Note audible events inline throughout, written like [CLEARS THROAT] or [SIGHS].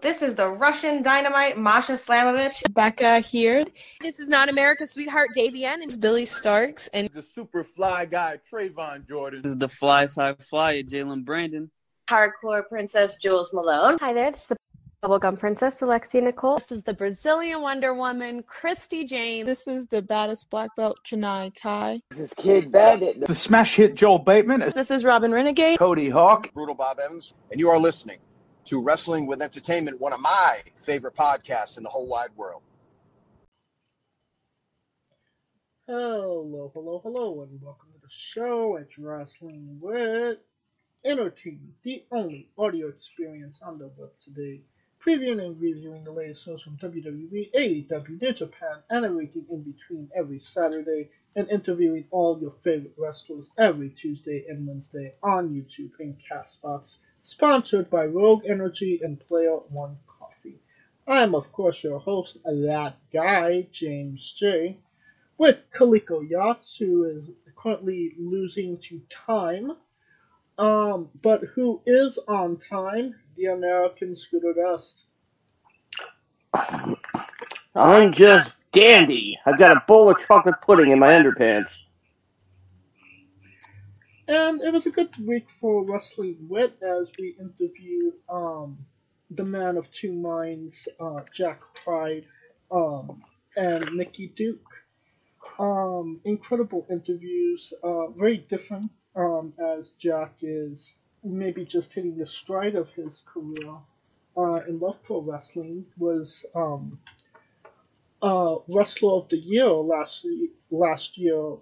This is the Russian dynamite Masha Slamovich. Becca here. This is not America's sweetheart Davian. It's Billy Starks and the super fly guy Trayvon Jordan. This is the fly side fly Jalen Brandon. Hardcore princess Jules Malone. Hi there. This is the Bubblegum Princess Alexia Nicole. This is the Brazilian Wonder Woman Christy Jane. This is the baddest black belt Chennai Kai. This is Kid Bandit. The smash hit Joel Bateman. This is Robin Renegade. Cody Hawk. Brutal Bob Evans. And you are listening to Wrestling with Entertainment, one of my favorite podcasts in the whole wide world. Hello, hello, hello, and welcome to the show. It's Wrestling with Entertainment, the only audio experience on the web today. Previewing and reviewing the latest shows from WWE, AEW, New Japan, and everything in between every Saturday, and interviewing all your favorite wrestlers every Tuesday and Wednesday on YouTube and Castbox sponsored by Rogue Energy and Player One Coffee. I am, of course, your host, that guy, James J., with Kaliko Yachts, who is currently losing to time, um, but who is on time, the American Scooter Dust. I'm just dandy. I've got a bowl of chocolate pudding in my underpants. And it was a good week for Wrestling Wit as we interviewed um, the man of two minds, uh, Jack Pride, um, and Nikki Duke. Um, incredible interviews, uh, very different um, as Jack is maybe just hitting the stride of his career uh, in Love Pro Wrestling. Was um, uh, Wrestler of the Year last last year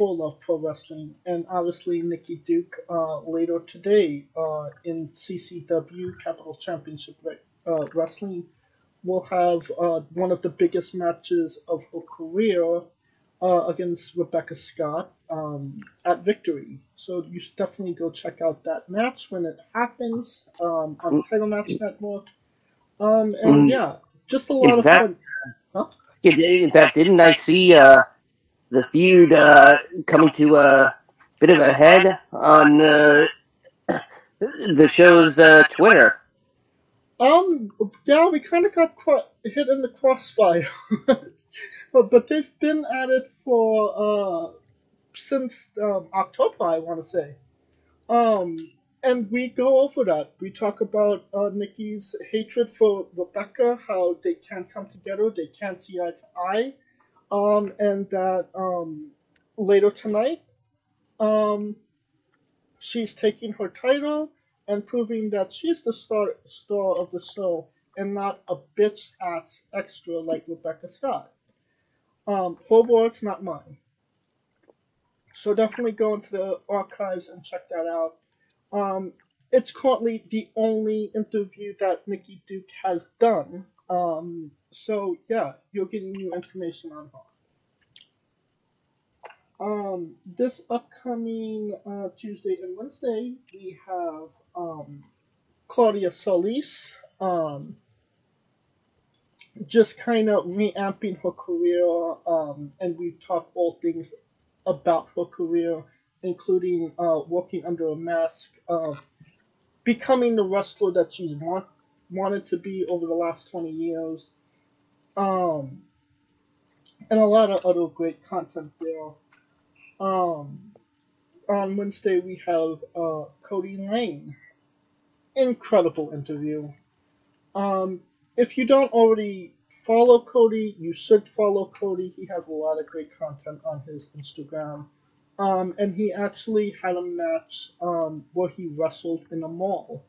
uh, of Pro Wrestling, and obviously Nikki Duke uh, later today uh, in CCW Capital Championship uh, Wrestling will have uh, one of the biggest matches of her career uh, against Rebecca Scott um, at Victory. So you should definitely go check out that match when it happens um, on Title Match Network. Um, and yeah, just a lot of that, fun. Huh? In fact, didn't I see uh, the feud uh, coming to a bit of a head on uh, [CLEARS THROAT] the show's uh, Twitter? Um, yeah, we kind of got cro- hit in the crossfire, [LAUGHS] but, but they've been at it for uh, since um, October, I want to say. Um, and we go over that. We talk about uh, Nikki's hatred for Rebecca, how they can't come together, they can't see eye to eye, um, and that um, later tonight, um, she's taking her title and proving that she's the star star of the show and not a bitch ass extra like Rebecca Scott. Um, full not mine. So definitely go into the archives and check that out. Um, it's currently the only interview that Nikki Duke has done. Um, so yeah, you're getting new information on her. Um, this upcoming uh, Tuesday and Wednesday, we have um, Claudia Solis, um, just kind of reamping her career, um, and we talk all things about her career, including uh, working under a mask, uh, becoming the wrestler that she's want, wanted to be over the last 20 years, um, and a lot of other great content there. Um, on Wednesday, we have uh, Cody Lane. Incredible interview. Um, if you don't already follow Cody, you should follow Cody. He has a lot of great content on his Instagram. Um, and he actually had a match um, where he wrestled in a mall.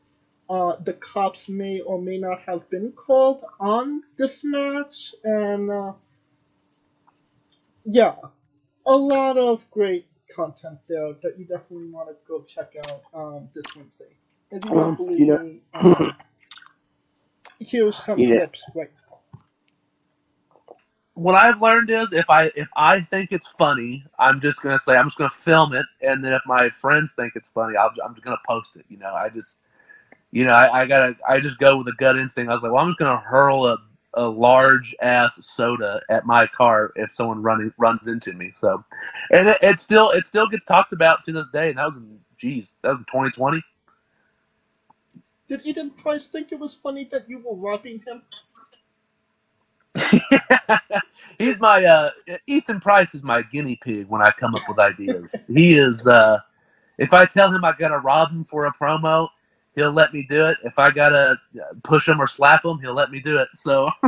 Uh, the cops may or may not have been called on this match, and uh, yeah, a lot of great content there that you definitely want to go check out um, this Wednesday. If you don't Um, believe you know- me, um, [CLEARS THROAT] here's some You know- clips right now. what I've learned is if I if I think it's funny, I'm just gonna say I'm just gonna film it, and then if my friends think it's funny, I'll, I'm just gonna post it. You know, I just you know I, I gotta I just go with a gut instinct. I was like, well, I'm just gonna hurl a, a large ass soda at my car if someone running runs into me. So, and it, it still it still gets talked about to this day. And that was in geez, that was in 2020. Did Eden Price think it was funny that you were robbing him? [LAUGHS] He's my uh, Ethan Price is my guinea pig when I come up with ideas. He is. Uh, if I tell him I gotta rob him for a promo, he'll let me do it. If I gotta push him or slap him, he'll let me do it. So [LAUGHS]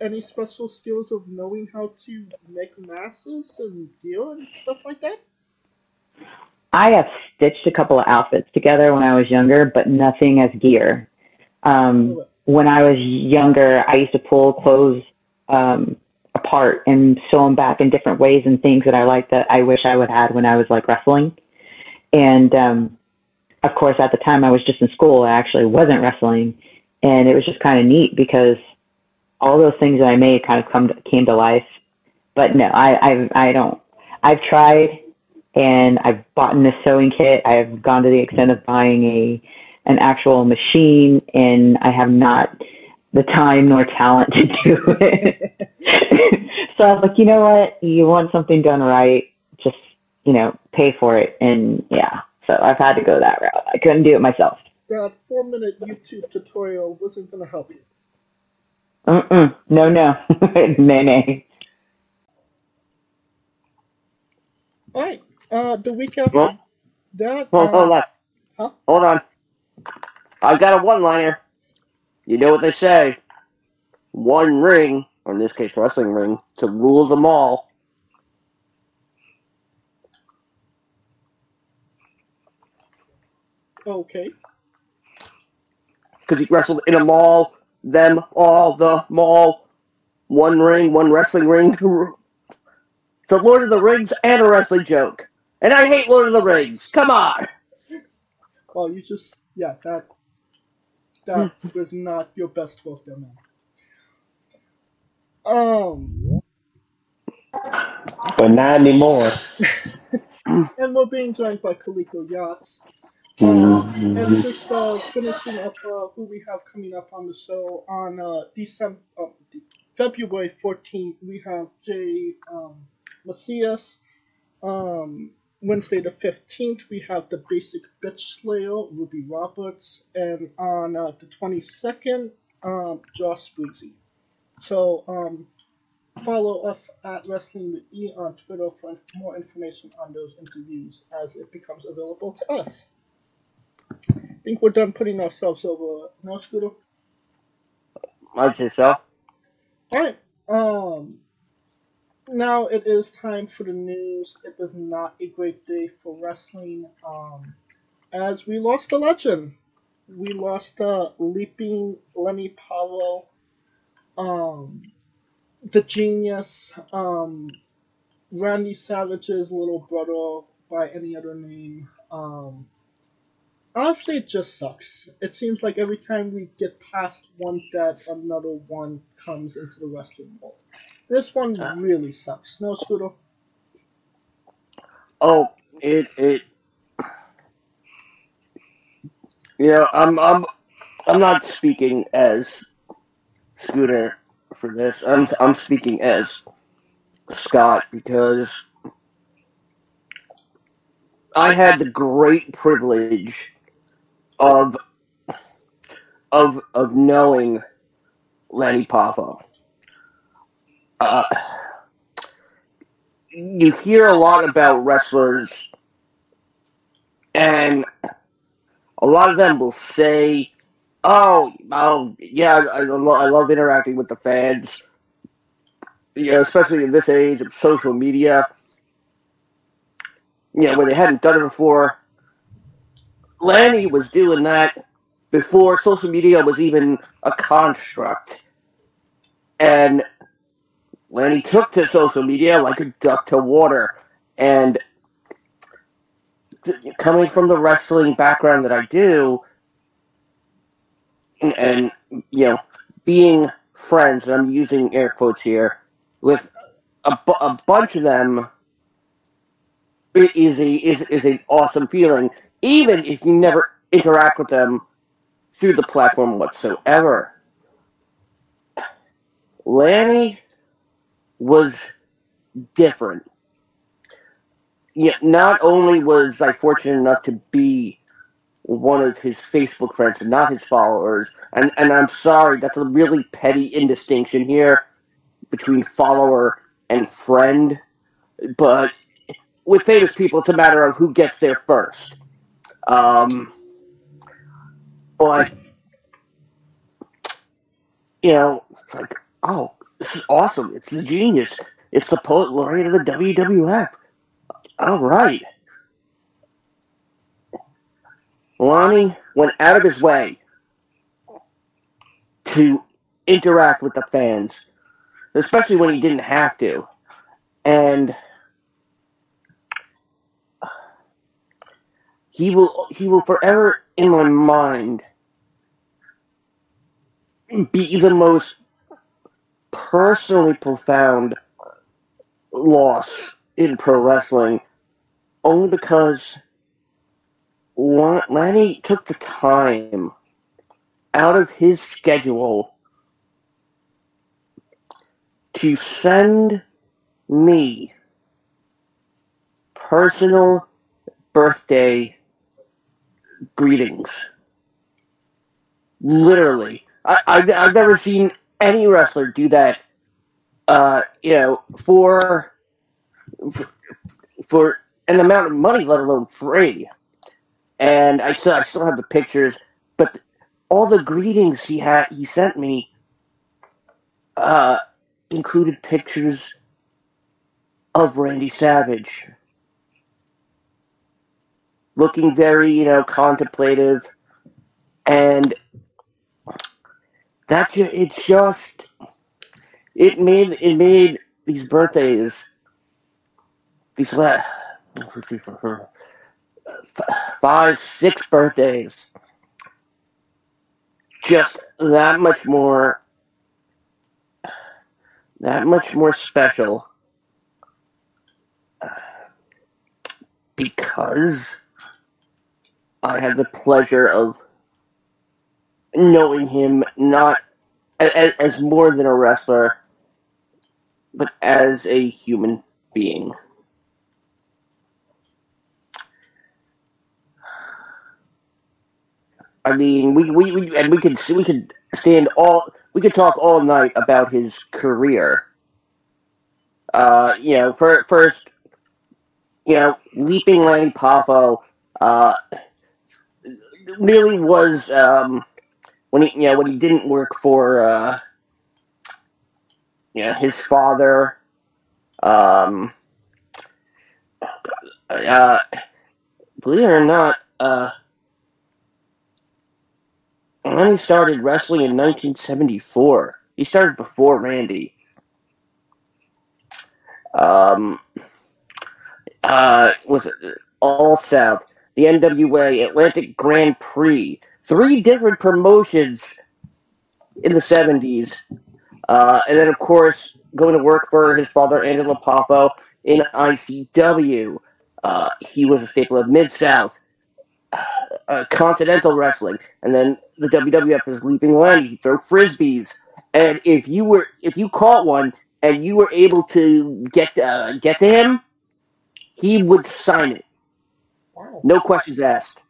Any special skills of knowing how to make masses and deal and stuff like that? I have stitched a couple of outfits together when I was younger, but nothing as gear. Um, when I was younger, I used to pull clothes um, apart and sew them back in different ways and things that I like that I wish I would have had when I was like wrestling. And um, of course, at the time I was just in school, I actually wasn't wrestling, and it was just kind of neat because all those things that I made kind of come to, came to life. But no, I I I don't. I've tried and I've bought a sewing kit. I've gone to the extent of buying a an actual machine, and I have not the time nor talent to do it. [LAUGHS] so I was like, you know what? You want something done right, just you know, pay for it, and yeah. So I've had to go that route. I couldn't do it myself. That four minute YouTube tutorial wasn't going to help you. Mm-mm. No, no, [LAUGHS] nay, nay. Alright, uh, the week after Well, that, hold, hold uh, on. Huh? Hold on. I got a one liner. You know what they say. One ring, or in this case, wrestling ring, to rule them all. Okay. Because he wrestled in a mall, them all, the mall. One ring, one wrestling ring. [LAUGHS] The Lord of the Rings and a wrestling joke. And I hate Lord of the Rings. Come on. Well, you just, yeah, that, that was not your best work there, man. Um, But not anymore. [LAUGHS] and we're being joined by Kaliko Yachts. And just uh, finishing up uh, who we have coming up on the show on uh, December, De- February 14th, we have Jay um, Macias. Um, Wednesday the 15th, we have the Basic Bitch Slayer, Ruby Roberts. And on uh, the 22nd, um, Josh Breezy. So um, follow us at Wrestling with E on Twitter for more information on those interviews as it becomes available to us. I think we're done putting ourselves over. No, Scooter? Say so. Alright, um, now it is time for the news. It was not a great day for wrestling, um, as we lost a legend. We lost uh, Leaping Lenny Poffo, um, the genius, um, Randy Savage's little brother by any other name. Um, honestly, it just sucks. It seems like every time we get past one death, another one comes into the wrestling world. This one uh. really sucks. No, Scooter? Oh, it it. Yeah, I'm I'm I'm not speaking as Scooter for this. I'm I'm speaking as Scott because I had the great privilege of of of knowing Lenny Poffo. Uh, you hear a lot about wrestlers, and a lot of them will say, "Oh, oh yeah, I, lo- I love interacting with the fans." You know, especially in this age of social media. You know, where they hadn't done it before. Lanny was doing that before social media was even a construct. And Lanny took to social media like a duck to water. And th- coming from the wrestling background that I do, and, and you know, being friends, and I'm using air quotes here, with a, bu- a bunch of them is a is is an awesome feeling, even if you never interact with them through the platform whatsoever. Lanny was different. Yeah, not only was I fortunate enough to be one of his Facebook friends and not his followers. And and I'm sorry, that's a really petty indistinction here between follower and friend. But with famous people, it's a matter of who gets there first. Um, but you know, it's like, oh, this is awesome. It's the genius. It's the poet laureate of the WWF. All right. Lonnie went out of his way to interact with the fans, especially when he didn't have to. And he will he will forever in my mind be the most personally profound loss in pro wrestling only because Lanny took the time out of his schedule to send me personal birthday greetings. Literally. I, I've, I've never seen any wrestler do that, uh, you know, for, for, for an amount of money, let alone free. And I still, I still have the pictures, but all the greetings he had, he sent me, uh, included pictures of Randy Savage, looking very, you know, contemplative, and that ju- it just it made it made these birthdays these last five six birthdays just that much more that much more special. Because I had the pleasure of knowing him not as, as more than a wrestler, but as a human being. I mean, we, we, we and we could we could stand all we could talk all night about his career. Uh, you know, for, first, you know, leaping Lanny Poffo, uh, really was um, when he you know when he didn't work for uh, yeah his father. Um, uh, believe it or not, uh, when he started wrestling in 1974. He started before Randy. Um, uh, All South, the NWA Atlantic Grand Prix, three different promotions in the 70s. Uh, and then, of course, going to work for his father, Andy Poffo, in ICW. Uh, he was a staple of Mid South, uh, Continental Wrestling, and then the WWF is Leaping Lanny. He throw frisbees, and if you were if you caught one and you were able to get uh, get to him, he would sign it. No questions asked.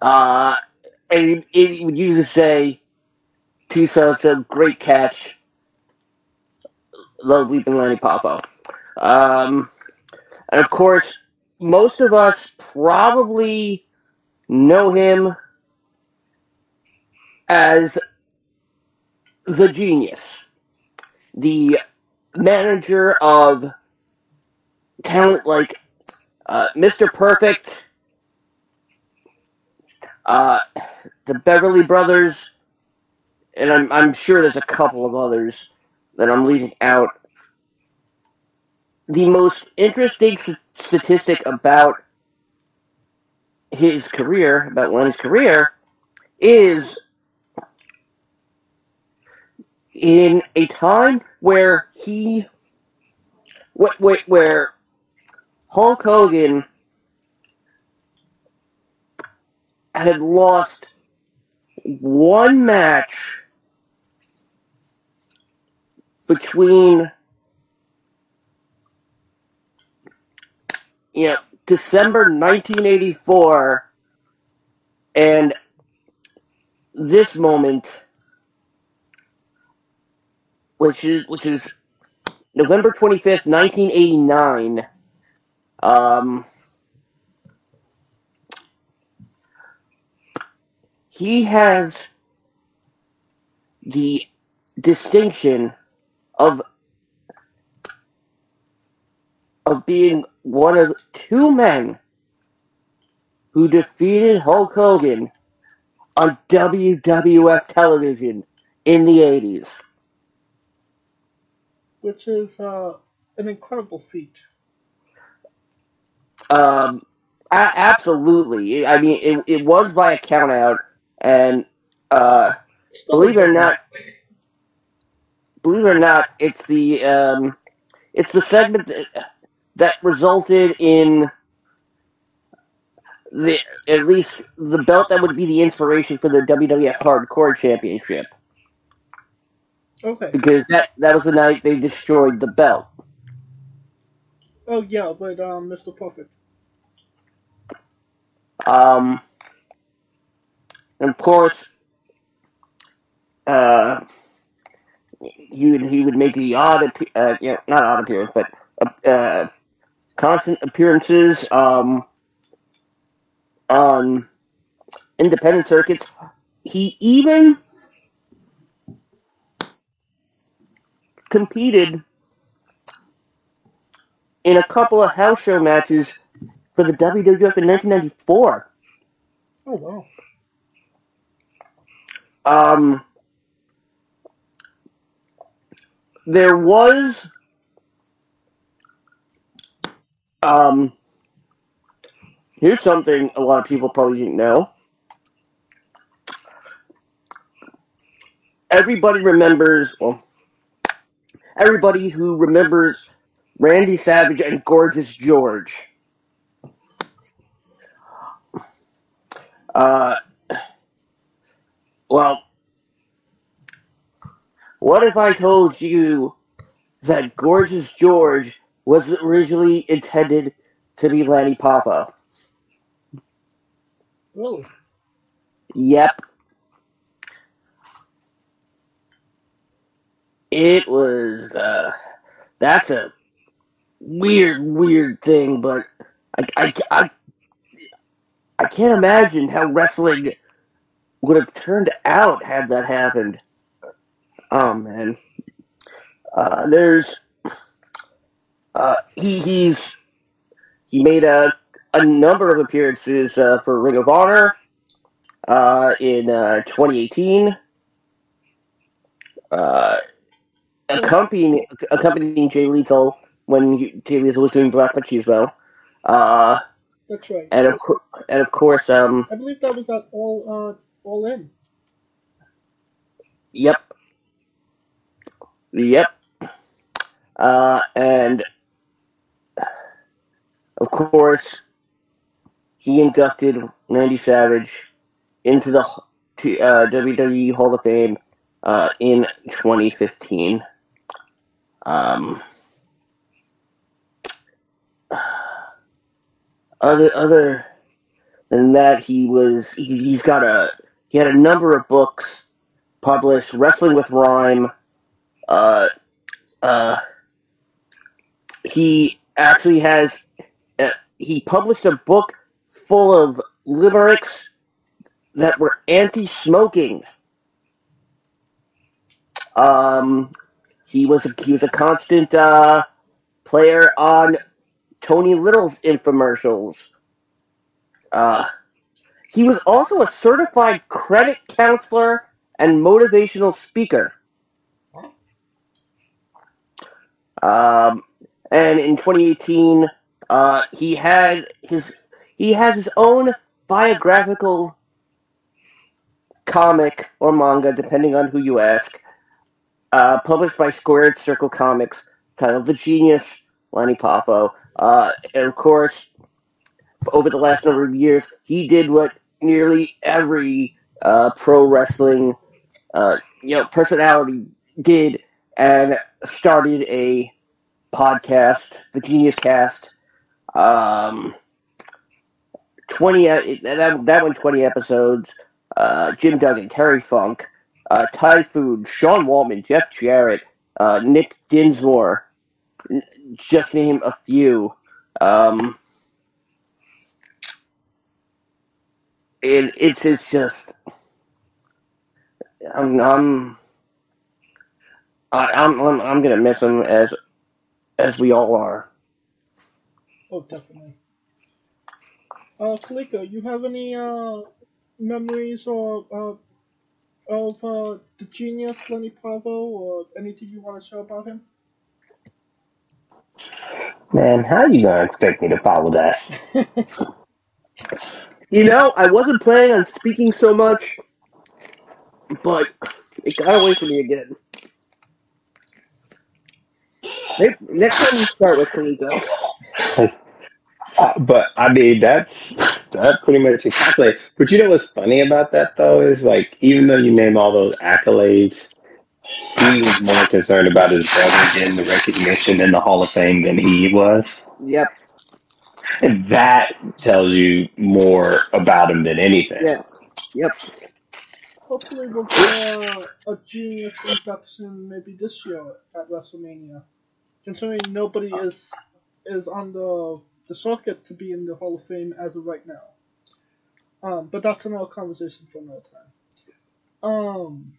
Uh, and he would usually say, two sons, a great catch. Love Leaping Lanny Poffo. Um, and of course, most of us probably know him as the genius, the manager of talent like uh, Mr. Perfect, uh, the Beverly Brothers, and I'm, I'm sure there's a couple of others that I'm leaving out. The most interesting statistic about his career, about Lenny's career, is in a time where he, wh- wh- where Hulk Hogan had lost one match between you know December 1984, and this moment, which is which is November 25th, 1989. Um, he has the distinction of of being one of two men who defeated Hulk Hogan on WWF television in the 80s. which is uh, an incredible feat. Um, a- absolutely. I mean, it, it was by a count out, and uh, believe it or not, believe it or not, it's the um, it's the segment that, that resulted in the at least the belt that would be the inspiration for the WWF Hardcore Championship Okay. because that that was the night they destroyed the belt. Oh yeah, but um, Mr. Perfect. Um, and of course, uh, he would he would make the odd, uh, yeah, not odd appearance, but uh, uh, constant appearances um, on independent circuits. He even competed in a couple of house show matches for the WWF in 1994. Oh wow. Um, there was um. Here's something a lot of people probably didn't know. Everybody remembers, well, everybody who remembers Randy Savage and Gorgeous George. Uh, well, what if I told you that Gorgeous George was originally intended to be Lanny Poffo? Really? Yep. It was, uh, that's a weird, weird thing, but I, I, I, I can't imagine how wrestling would have turned out had that happened. Oh man. Uh, there's uh, he he's he made a a number of appearances uh, for Ring of Honor uh, in uh, 2018. Uh, accompanying accompanying Jay Lethal when Jay Lethal was doing Black Machismo. That's right. and of course, and of course, um, I believe that was at all uh all in. Yep. Yep. Uh, and of course, he inducted Randy Savage into the to, uh, WWE Hall of Fame uh, in 2015. Um, other other than that, he was he, he's got a he had a number of books published wrestling with rhyme uh uh he actually has uh, he published a book full of limericks that were anti-smoking. Um he was a, he was a constant uh player on Tony Little's infomercials uh he was also a certified credit counselor and motivational speaker. Um, and in 2018, uh, he had his he has his own biographical comic or manga, depending on who you ask, uh, published by Squared Circle Comics, titled "The Genius Lanny Poffo." Uh, and of course, over the last number of years, he did what nearly every uh, pro wrestling uh, you know personality did and started a podcast, the Genius Cast. Um, twenty. e- That that went twenty episodes. Uh, Jim Duggan, Terry Funk, uh, Typhoon, Sean Waltman, Jeff Jarrett, uh, Nick Dinsmore. Just name a few. Um, it, it's it's just I'm I'm I, I'm I'm I'm gonna miss him as as we all are. Oh, definitely. Uh, Kaliko, you have any uh memories or uh of uh the genius Lenny Poffo or anything you want to share about him? Man, how you gonna expect me to follow that? [LAUGHS] You know, I wasn't planning on speaking so much, but it got away from me again. Next time you start with Kaliko. Uh, but I mean, that's that pretty much encapsulates. But you know what's funny about that though is like, even though you name all those accolades, he was more concerned about his brother getting the recognition in the Hall of Fame than he was. Yep. And that tells you more about him than anything. Yeah. Yep. Hopefully, we'll get uh, a genius induction maybe this year at WrestleMania. Considering nobody is is on the the circuit to be in the Hall of Fame as of right now. Um, but that's another conversation for another time. Um,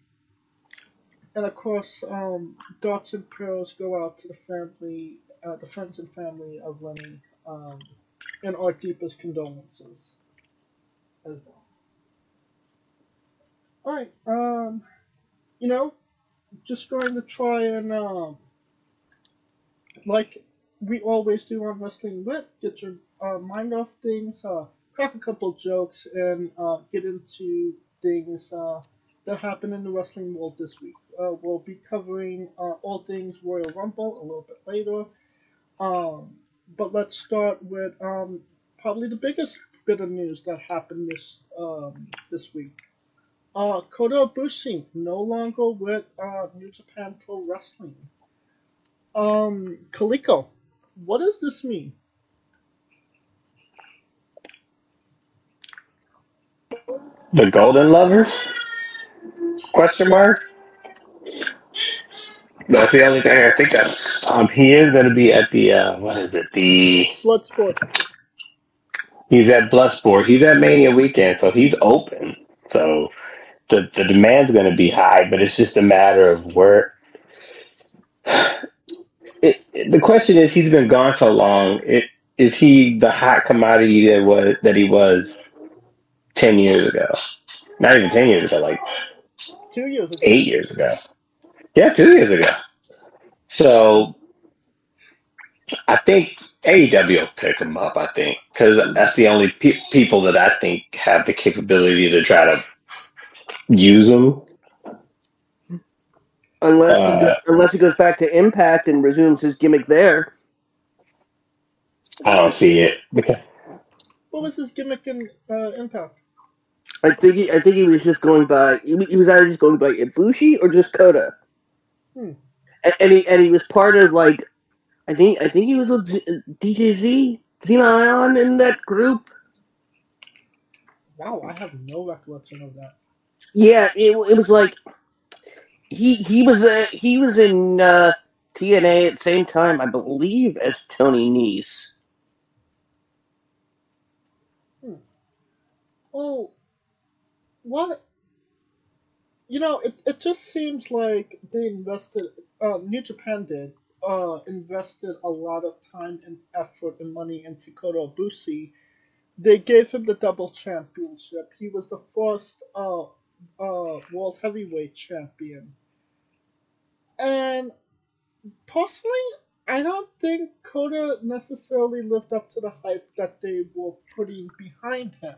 and of course, um, thoughts and prayers go out to the family, uh, the friends and family of Lenny, um, and our deepest condolences as well. Alright, um, you know, just going to try and, um, like we always do on Wrestling Wit, get your uh, mind off things, uh, crack a couple jokes, and uh, get into things uh, that happened in the wrestling world this week. Uh, we'll be covering uh, all things Royal Rumble a little bit later. Um, but let's start with um, probably the biggest bit of news that happened this um, this week. Uh, Kota Ibushi no longer with uh, New Japan Pro Wrestling. Um, Kaliko, what does this mean? The Golden Lovers? Question mark. That's the only thing I think of. Um, he is going to be at the uh, what is it? The Bloodsport. he's at Bloodsport. He's at Mania weekend, so he's open. So the the demand's going to be high, but it's just a matter of where. [SIGHS] It, it- the question is, he's been gone so long. It, is he the hot commodity that was that he was ten years ago? Not even ten years ago, like Two years ago. eight years ago. Yeah, two years ago. So I think AEW will pick him up. I think because that's the only pe- people that I think have the capability to try to use him. Unless he Uh, go, unless he goes back to Impact and resumes his gimmick there. I don't see it because What was his gimmick in uh, Impact? I think he, I think he was just going by he, he was either just going by Ibushi or just Kota. Hmm. And, and he and he was part of like I think I think he was with Z, DJZ Ion in that group. Wow, I have no recollection of that. Yeah, it, it was like he he was uh, he was in uh, TNA at the same time, I believe, as Tony Nese. Well, what? You know, it, it just seems like they invested, uh, New Japan did, uh, invested a lot of time and effort and money into Kota Ibushi. They gave him the double championship. He was the first, uh, uh, world heavyweight champion. And personally, I don't think Kota necessarily lived up to the hype that they were putting behind him.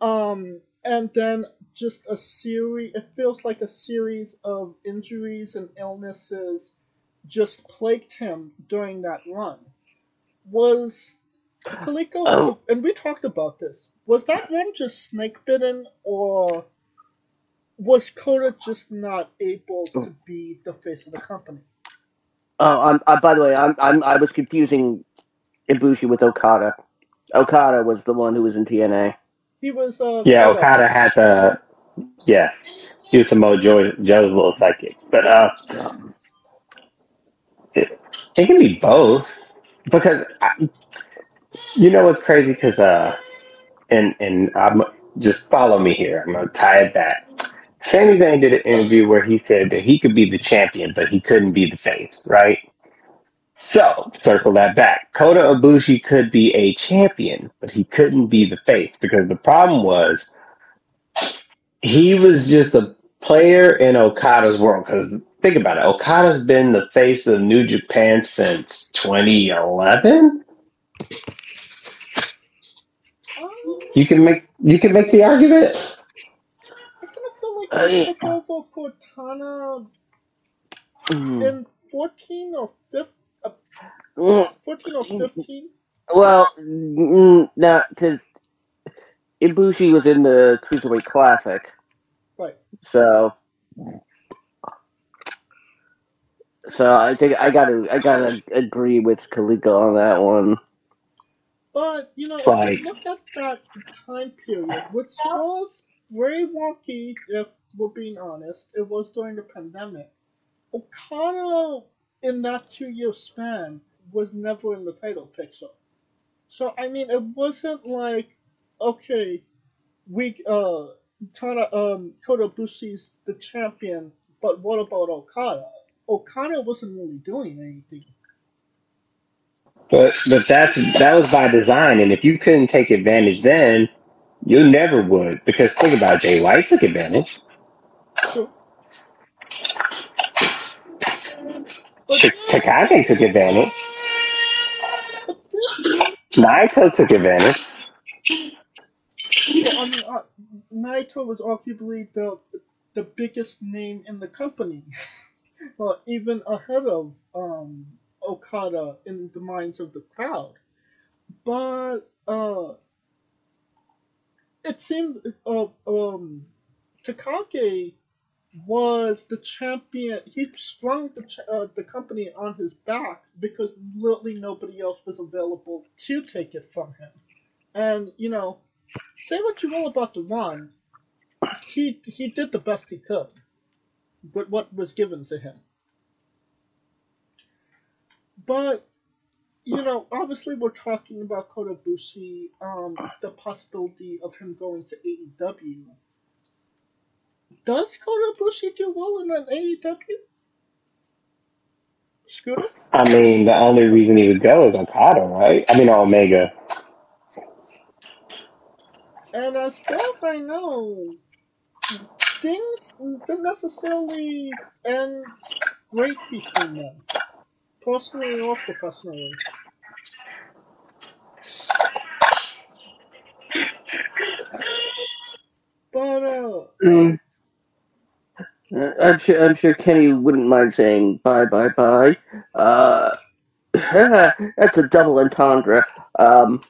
Um, and then just a series, it feels like a series of injuries and illnesses just plagued him during that run. Was Kaliko, Oh. and we talked about this, was that run just snake bitten or was Kota just not able to oh. be the face of the company? Oh, I'm, I, by the way, I'm, I'm I was confusing Ibushi with Okada. Okada was the one who was in TNA. He was. Uh, Yeah. Okada had the. Yeah, he was Samoa Joe, Joe's little psychic, but uh, it, it can be both because I, you know what's crazy because uh, and and I'm just follow me here. I'm gonna tie it back. Sami Zayn did an interview where he said that he could be the champion, but he couldn't be the face, right? So, circle that back. Kota Ibushi could be a champion, but he couldn't be the face because the problem was he was just a player in Okada's world. Because think about it, Okada's been the face of New Japan since 2011. You can make you can make the argument. I feel like he took over for Tana Hmm. in 14 or 15, uh, 14 or 15. Well, mm, no, because Ibushi was in the Cruiserweight Classic, Right. so so I think I gotta I gotta agree with Kaliko on that one. But, you know, if Like- you look at that time period, which was very wonky, if we're being honest, it was during the pandemic. Okada, in that two year span, was never in the title picture. So, I mean, it wasn't like, okay, we, uh, Tana, um, Kota the champion, but what about Okada? Okada wasn't really doing anything. But but that's that was by design, and if you couldn't take advantage then, you never would. Because think about it, Jay White took advantage. Takagi took advantage. Naito took advantage. Well, I mean, uh, Naito was arguably the the biggest name in the company, [LAUGHS] uh, even ahead of um, Okada in the minds of the crowd. But uh, it seemed uh, um, Takagi was the champion. He strung the uh, the company on his back because literally nobody else was available to take it from him. And you know, say what you will about the one, he he did the best he could with what was given to him. But you know, obviously we're talking about Kota um, the possibility of him going to AEW. Does Kota Ibushi do well in an AEW? Scooter? I mean, the only reason he would go is Okada, right? I mean, Omega. And as far as I know, things didn't necessarily end great between them, personally or professionally. But uh, Mm. Uh, I'm sure I'm sure Kenny wouldn't mind saying bye bye bye. Uh, [LAUGHS] that's a double entendre. Um,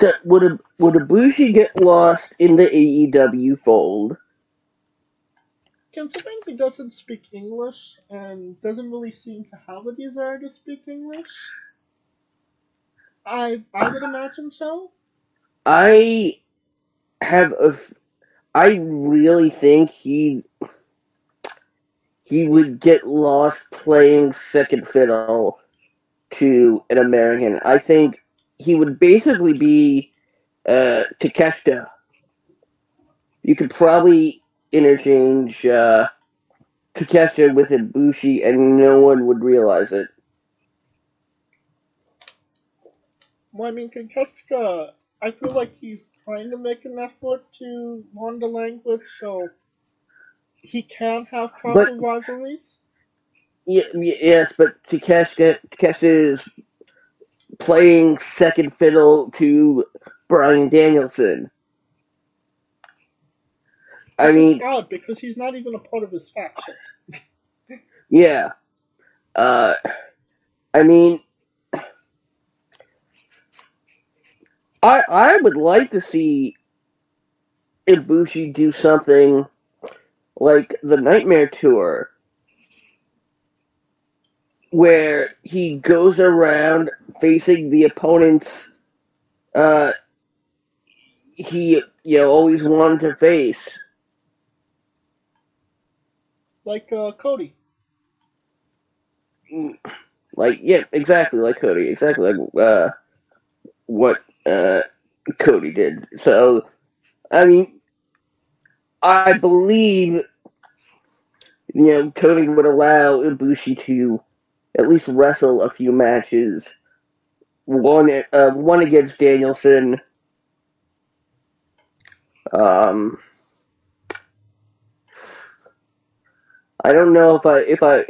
that would a would Ibushi get lost in the AEW fold? considering he doesn't speak English and doesn't really seem to have a desire to speak English, I I would imagine so. I have a. I really think he he would get lost playing second fiddle to an American. I think he would basically be uh, Takeshita. You could probably interchange uh, Takeshita with Ibushi, and no one would realize it. Well, I mean, Kankeska, I feel like he's trying to make an effort to learn the language so he can have proper rivalries. Yeah, yes, but Takeshita is playing second fiddle to Bryan Danielson. I mean, odd because he's not even a part of his faction. [LAUGHS] yeah. Uh, I mean, I I would like to see Ibushi do something like the Nightmare Tour, where he goes around facing the opponents uh, he you know always wanted to face. Like uh, Cody. Like yeah, exactly like Cody, exactly like uh, what uh, Cody did. So, I mean, I believe you know Cody would allow Ibushi to at least wrestle a few matches. One uh, one against Danielson. Um, I don't know if I if I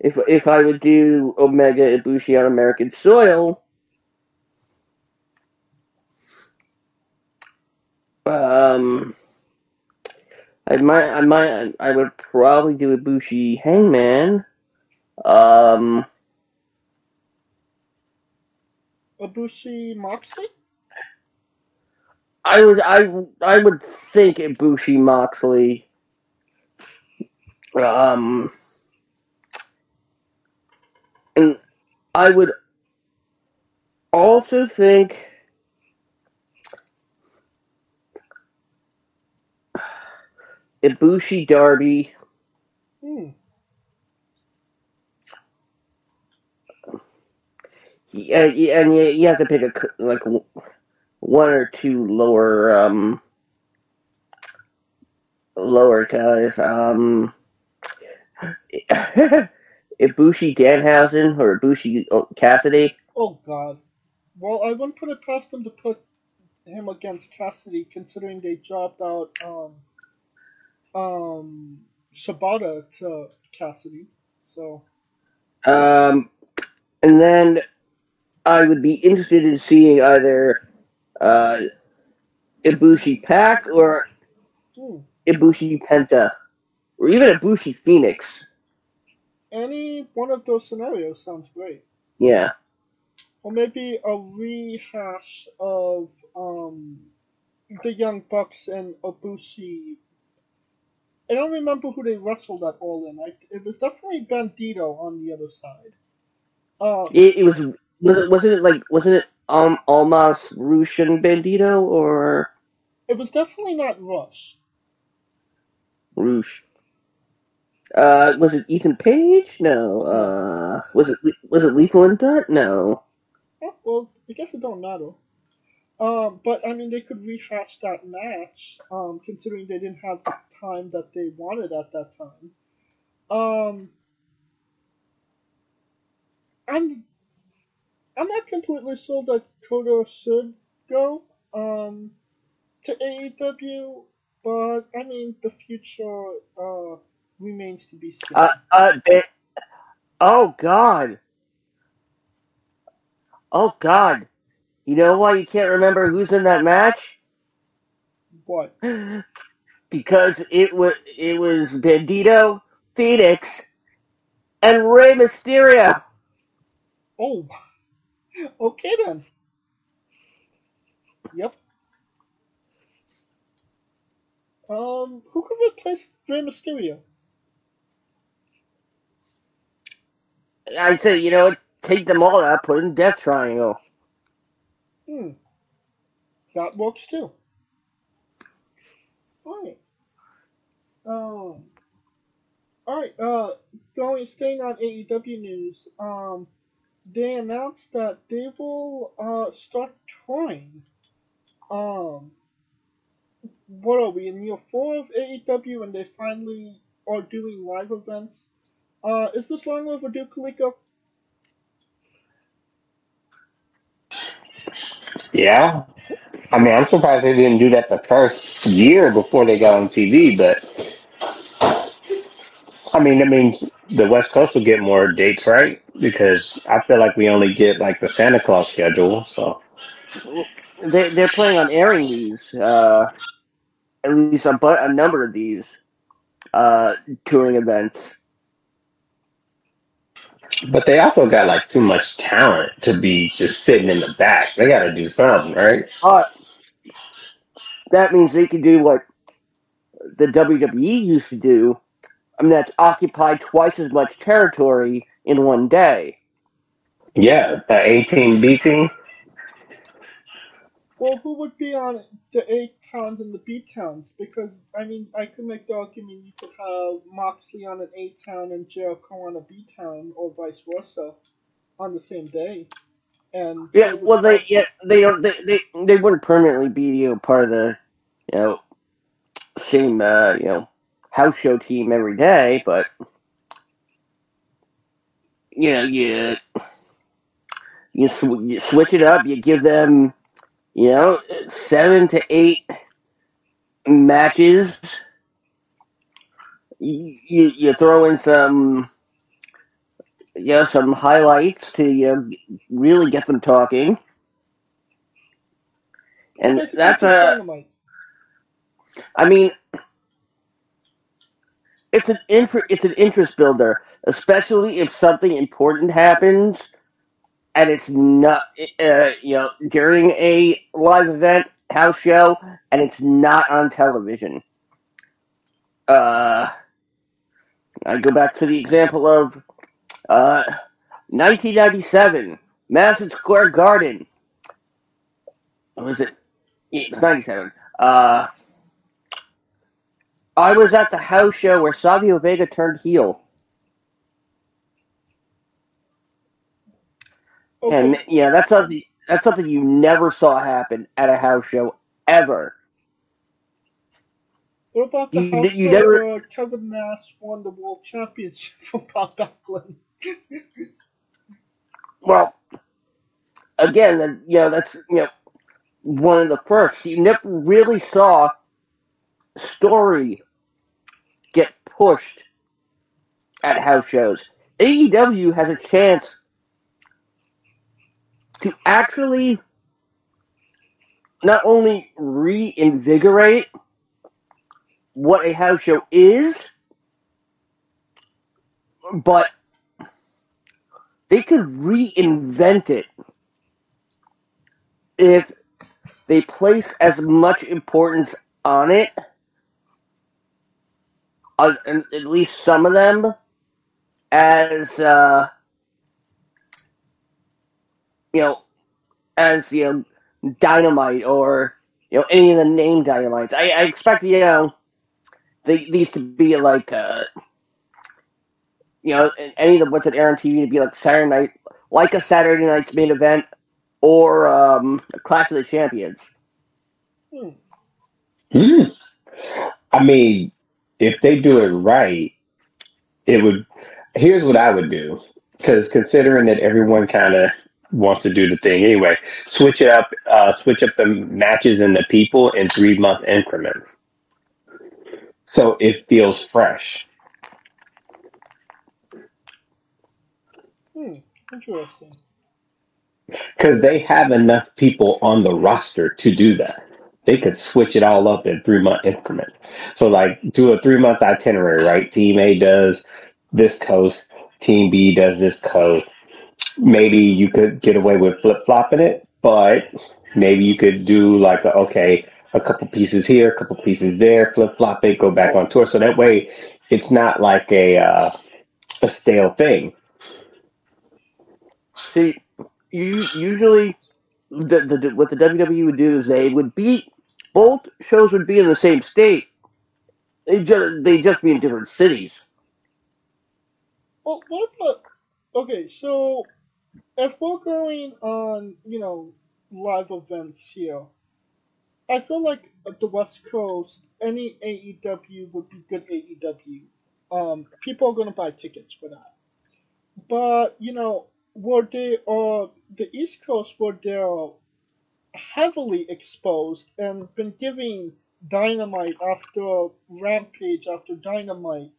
if if I would do Omega Ibushi on American soil. Um, I might I might I would probably do a Ibushi Hangman. Um, Ibushi Moxley? I would I I would think Ibushi Moxley. Um, and I would also think Ibushi Darby. Hmm. Yeah, yeah, and you, you have to pick a like one or two lower um lower guys. Um, [LAUGHS] Ibushi Danhausen or Ibushi Cassidy. Oh God. Well, I wouldn't put it past them to put him against Cassidy, considering they dropped out um um Shibata to Cassidy. So Um, and then I would be interested in seeing either uh, Ibushi PAC or hmm. Ibushi Penta, or even Ibushi Fenix. any one of those scenarios sounds great. Yeah. Or maybe a rehash of um the Young Bucks and Ibushi. I don't remember who they wrestled at All In. I, it was definitely Bandido on the other side. Uh, It, it was was it wasn't it like wasn't it um Almas Russian Bandido or it was definitely not Rush. Rush. Uh, was it Ethan Page? No. Uh, was it was it Lethal and Dutt? No. Oh, well, I guess it don't matter. Um, but I mean, they could rehash that match, um, considering they didn't have the time that they wanted at that time. Um, I'm, I'm not completely sold that Kota should go, um, to AEW, but I mean, the future, uh, remains to be seen. Uh, uh, they, oh God. Oh God. You know why you can't remember who's in that match? what? [LAUGHS] Because it was it was Bandido, Fenix, and Rey Mysterio. Oh, [LAUGHS] okay then. Yep. Um, who could replace Rey Mysterio? I say, you know? Take them all out, put in Death Triangle. Hmm. That works too. Alright. Um. Alright, uh, going, staying on AEW news, um, they announced that they will, uh, start touring. Um, what are we, in year four of AEW and they finally are doing live events? Uh, is this long overdue, Kaliko? Yeah. I mean, I'm surprised they didn't do that the first year before they got on TV, but I mean, that means the West Coast will get more dates, right? Because I feel like we only get like the Santa Claus schedule, so They they're planning on airing these, uh, at least a, a number of these, uh, touring events. But they also got like too much talent to be just sitting in the back. They got to do something, right? But that means they can do what the WWE used to do I mean, that's occupied twice as much territory in one day. Yeah, the A team, B team. Well, who would be on the A towns and the B towns? Because I mean, I could make the argument you could have Moxley on an A town and Jericho on a B town, or vice versa, on the same day. And Yeah, well, they yeah they don't they they, they wouldn't permanently be you know part of the you know same uh, you know house show team every day, but you know you you, sw- you switch it up. You give them you know seven to eight matches. You you, you throw in some you know some highlights to you know, really get them talking. And That's- a. I mean, it's an inter- it's an interest builder, especially if something important happens, and it's not uh, you know during a live event house show, and it's not on television. Uh, I go back to the example of uh, 1997, Madison Square Garden. What was it? Yeah, it was 97. Uh, I was at the house show where Savio Vega turned heel. And yeah, that's um, something that's something you never saw happen at a house show ever. What about the You- house you show never- where Kevin Nash won the world championship [LAUGHS] from Bob Backlund? Well, again, you know that's you know one of the first. You never really saw story get pushed at house shows. AEW has a chance to actually not only reinvigorate what a house show is, but they could reinvent it if they place as much importance on it, uh, at least some of them, as uh, you know, as you know, dynamite or you know any of the name dynamites. I, I expect you know the, these to be like uh, you know any of the what's at air on TV to be like Saturday night, like a Saturday night's main event or um, a Clash of the Champions. Hmm. I mean, if they do it right, it would. Here's what I would do, because considering that everyone kind of wants to do the thing anyway, switch it up. Uh, switch up the matches and the people in three month increments, so it feels fresh. Hmm, interesting. Because they have enough people on the roster to do that. They could switch it all up in three month increments. So, like, do a three month itinerary, right? Team A does this coast, Team B does this coast. Maybe you could get away with flip flopping it, but maybe you could do like, a, okay, a couple pieces here, a couple pieces there, flip flop it, go back on tour. So that way it's not like a, uh, a stale thing. See, you usually the, the, the what the WWE would do is they would be both shows would be in the same state. They just they just be in different cities. Well, what about? Okay, so if we're going on, you know, live events here, I feel like at the West Coast, any AEW would be good AEW. Um, people are gonna buy tickets for that. But you know, where they are the East Coast, where they're heavily exposed and been giving dynamite after rampage after dynamite.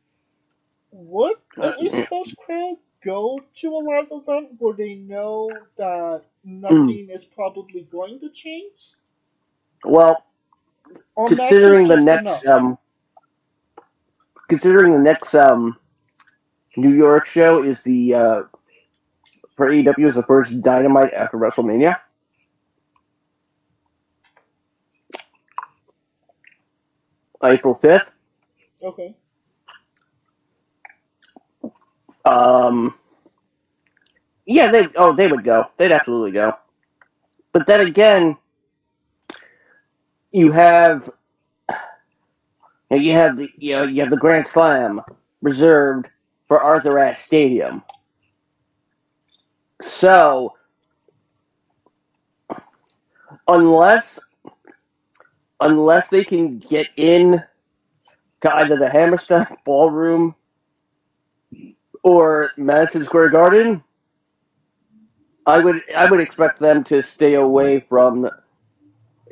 Would an East Coast crowd go to a live event where they know that nothing is probably going to change? Well, Or considering the next um, considering the next um, New York show is the uh, for AEW is the first Dynamite after WrestleMania. April fifth. Okay. Um, yeah, they oh they would go. They'd absolutely go. But then again, you have you have the you know you have the Grand Slam reserved for Arthur Ashe Stadium. So unless unless they can get in to either the Hammerstein Ballroom or Madison Square Garden, I would I would expect them to stay away from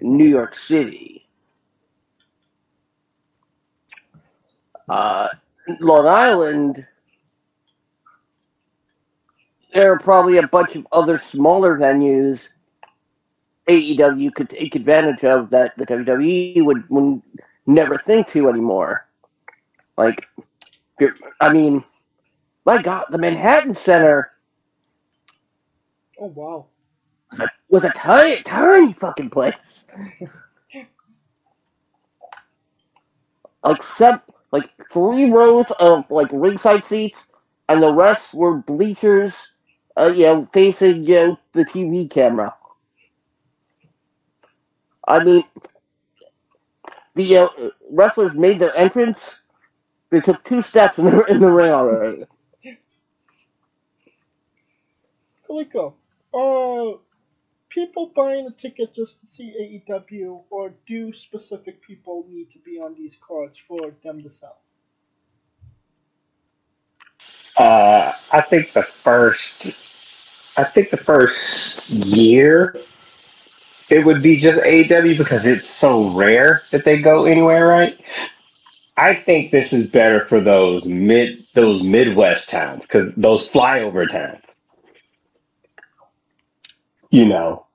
New York City. Uh, Long Island, there are probably a bunch of other smaller venues AEW could take advantage of that the WWE would, would never think to anymore. Like, I mean, my God, the Manhattan Center Oh wow. was a tiny, tiny fucking place. Except like three rows of like ringside seats, and the rest were bleachers. Uh, you know, facing you know, the TV camera. I mean, the uh, wrestlers made their entrance. They took two steps [LAUGHS] in the, in the ring already. Kaliko, are people buying a ticket just to see AEW, or do specific people need to be on these cards for them to sell? Uh, I think the first, I think the first year, it would be just AEW because it's so rare that they go anywhere, right? I think this is better for those mid, those Midwest towns because those flyover towns, you know,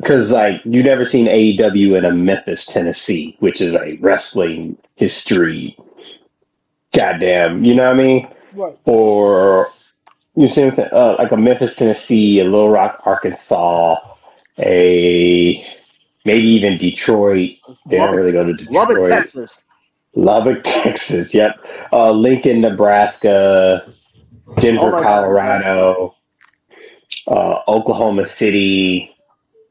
because like you never seen AEW in a Memphis, Tennessee, which is a wrestling history. Goddamn, you know what I mean? Right. or you see what I'm saying? Uh, like a Memphis, Tennessee, a Little Rock, Arkansas, a maybe even Detroit. They don't Lubbock- really go to Detroit. Lubbock, Texas. Lubbock, Texas. Yep. Uh, Lincoln, Nebraska, Denver, Oh my God. Colorado, uh, Oklahoma City.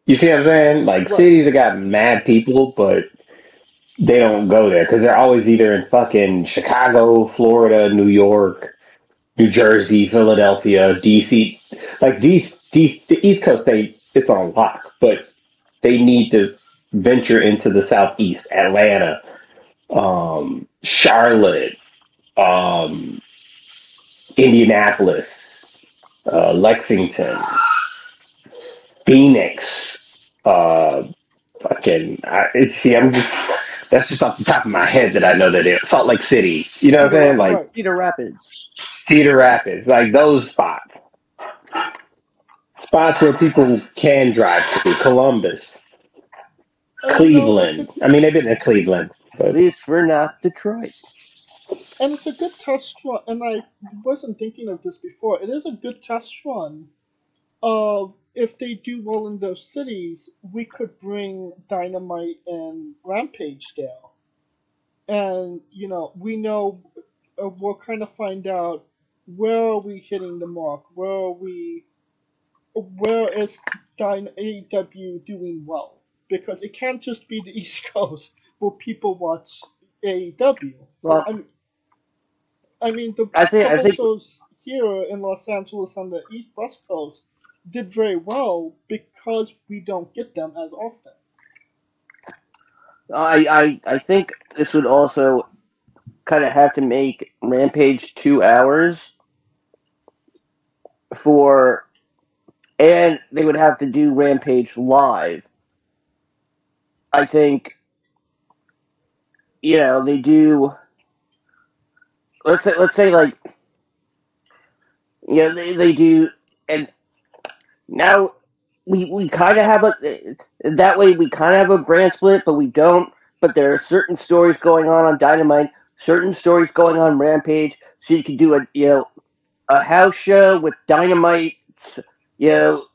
You see what I'm saying? Like Right. cities that got mad people, but they don't go there because they're always either in fucking Chicago, Florida, New York, New Jersey, Philadelphia, DC. Like these, these, the East Coast, they it's on lock, but they need to venture into the Southeast, Atlanta, um, Charlotte, um, Indianapolis, uh, Lexington, Phoenix, uh, fucking. I, see, I'm just that's just off the top of my head that I know that it Salt Lake City. You know what I'm saying? Like Cedar Rapids. Cedar Rapids, like those spots. Spots where people can drive to. Columbus, And, you know, it's Cleveland. I mean, they've been to Cleveland, At least we're not Detroit. And it's a good test run, and I wasn't thinking of this before. It is a good test run of if they do well in those cities, we could bring Dynamite and Rampage there. And, you know, we know, uh, we'll kind of find out where are we hitting the mark? Where are we, where is Dyn- AEW doing well? Because it can't just be the [LAUGHS] East Coast where people watch AEW. Well, I mean, I mean, the I think- I think- shows here in Los Angeles on the East West Coast did very well because we don't get them as often. I, I I think this would also kind of have to make Rampage two hours for, and they would have to do Rampage live. I think, you know, they do. Let's say, let's say like, you know, they, they do, and now we we kind of have a that way we kind of have a brand split, but we don't. But there are certain stories going on on Dynamite, certain stories going on Rampage. So you can do a you know a house show with Dynamite, you know,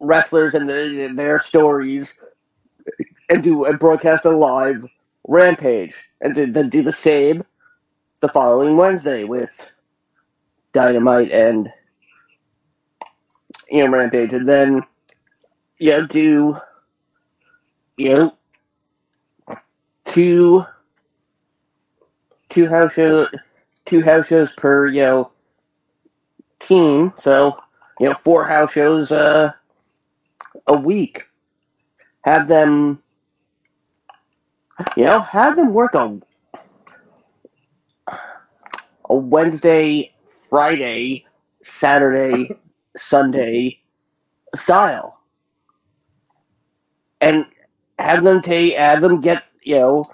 wrestlers and the, their stories, and do and broadcast a live Rampage, and then do the same the following Wednesday with Dynamite and you know Rampage, and then you know do you know two two house shows two house shows per you know team, so you know four house shows uh, a week. Have them you know have them work on a Wednesday, Friday, Saturday, [LAUGHS] Sunday style, and have them take have them get you know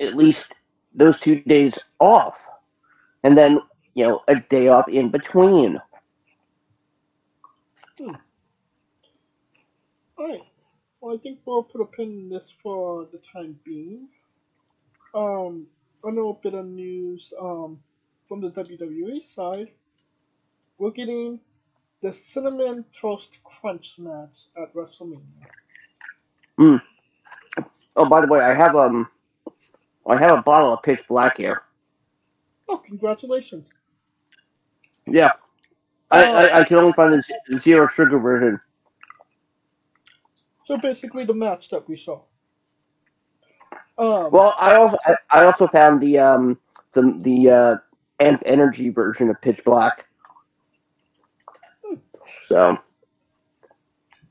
at least those two days off, and then you know a day off in between. Alright. Well, I think we'll put a pin in this for the time being. Um, I little bit of news um, from the WWE side. We're getting the Cinnamon Toast Crunch match at WrestleMania. Mm. Oh, by the way, I have um, I have a bottle of Pitch Black here. Oh, congratulations. Yeah, I, I, I can only find the zero sugar version. So basically, the match that we saw. Um, Well, I also I, I also found the um the the uh, Amp Energy version of Pitch Black. So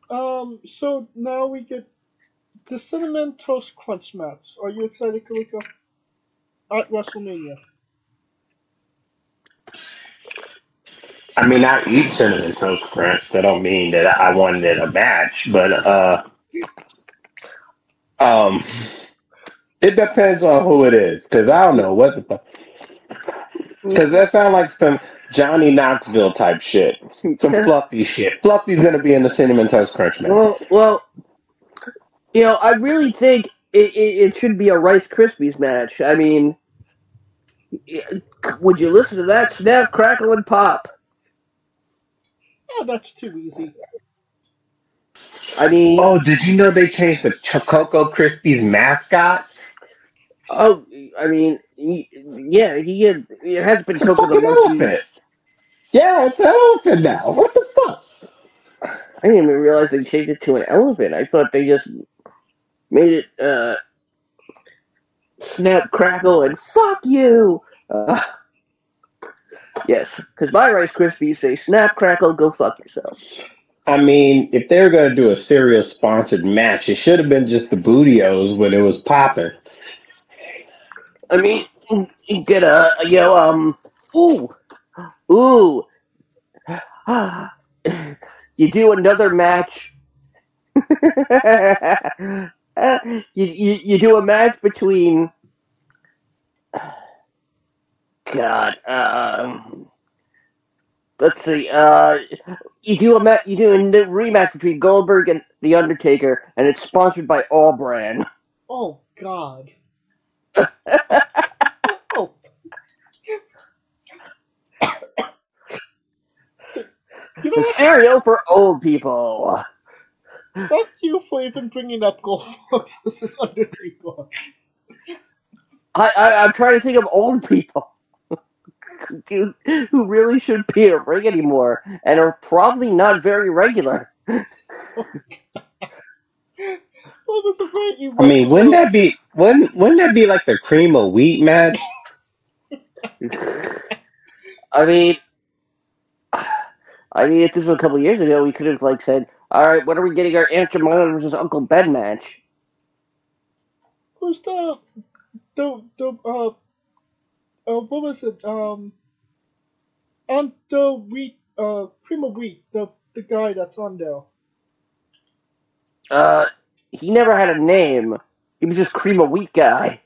um, so now we get the Cinnamon Toast Crunch match. Are you excited, Kaliko? At WrestleMania. I mean, I eat cinnamon toast crunch. That don't mean that I wanted a match, but uh, um, it depends on who it is. Cause I don't know what the fuck. Cause that sounds like some Johnny Knoxville type shit, some fluffy shit. Fluffy's gonna be in the cinnamon toast crunch match. well, well, you know, I really think it, it, it should be a Rice Krispies match. I mean, would you listen to that? Snap, crackle, and pop. Oh, that's too easy. I mean, Oh, did you know they changed the Ch- Cocoa Krispies mascot? Oh, I mean, he, yeah, he had, it has been Coco the Monkey. elephant. Yeah, it's an elephant now. What the fuck? I didn't even realize they changed it to an elephant. I thought they just made it uh, snap, crackle, and fuck you. Uh, yes, because my Rice Krispies say snap, crackle, go fuck yourself. I mean, if they were gonna do a cereal sponsored match, it should have been just the Bootios when it was popping. I mean, you get a, you know, um, ooh, ooh, you do another match. [LAUGHS] you, you you do a match between. God, um, let's see. Uh, you do a ma- you do a rematch between Goldberg and the Undertaker, and it's sponsored by All-Bran. Oh God. Oh. You know The cereal for old people. Thank you for even bringing up Goldberg versus Undertaker. I, I I'm trying to think of old people [LAUGHS] who, who really should be a ring anymore and are probably not very regular. [LAUGHS] Oh, What was the right you I mean, wouldn't that be wouldn't wouldn't that be like the cream of wheat match? [LAUGHS] I mean, I mean, if this was a couple years ago, we could have like said, "All right, when are we getting our Aunt Jemima versus Uncle Ben match?" Who's the the the uh uh what was it um and the wheat uh cream of wheat the the guy that's on there. Uh, he never had a name. He was just cream of wheat guy.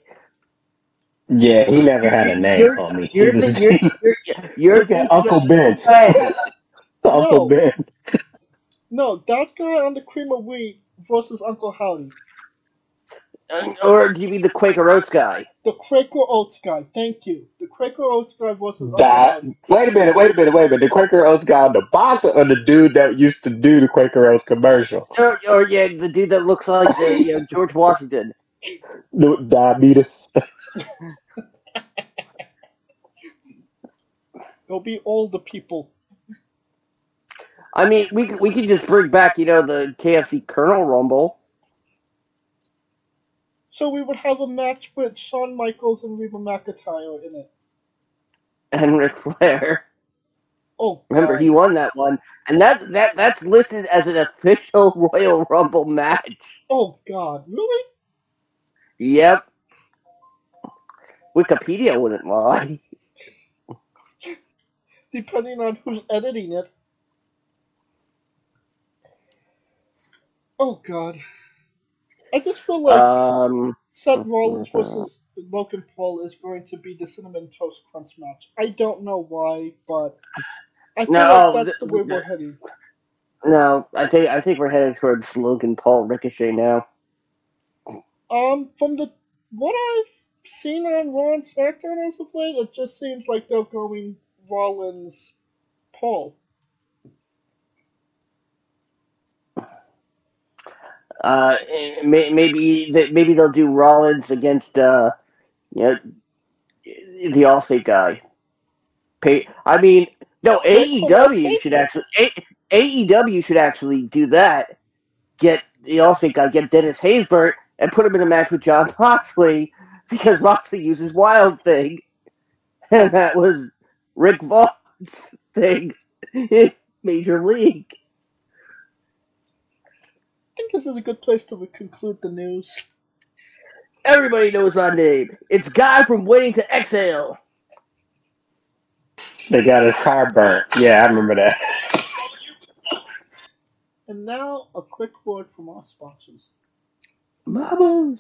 Yeah, he never had a name, You're- homie. You're, [LAUGHS] was- you're, you're, you're Look at Uncle Ben. Ben. [LAUGHS] Uncle No. Ben. No, that guy on the cream of wheat versus Uncle Howdy. Or do you mean the Quaker Oats guy? The Quaker Oats guy. Thank you. The Quaker Oats guy versus Uncle That, wait a minute, wait a minute, wait a minute. The Quaker Oats guy on the box or the dude that used to do the Quaker Oats commercial? Or, or yeah, the dude that looks like the, you uh, know, [LAUGHS] George Washington. The Diabetes. [LAUGHS] It'll be all the people. I mean, we could, we could just bring back, you know, the KFC Colonel Rumble. So we would have a match with Shawn Michaels and Reba McEntire in it. and Ric Flair. Oh, Remember, he won that one, and that that that's listed as an official [LAUGHS] Royal Rumble match. Oh God, really? Yep. Wikipedia wouldn't lie. Depending on who's editing it. Oh God. I just feel like Um, Seth Rollins versus Logan Paul is going to be the cinnamon toast crunch match. I don't know why, but I feel No, like that's the way we're heading. no, I think I think we're headed towards Logan Paul Ricochet now. Um, from the what I've seen on Raw and SmackDown as of late, it just seems like they're going Rollins Paul. Uh, may, maybe th- maybe they'll do Rollins against uh, you know, the Allstate guy. Pay. I mean, no, AEW should actually A- AEW should actually do that. Get the Allstate guy, get Dennis Haysbert, and put him in a match with Jon [LAUGHS] Moxley because Moxley uses Wild Thing, and that was Rick Vaughn's [LAUGHS] thing in Major League. I think this is a good place to conclude the news. Everybody knows my name. It's Guy from Waiting to Exhale. They got his car burnt. Yeah, I remember that. And now a quick word from our sponsors. Mamas.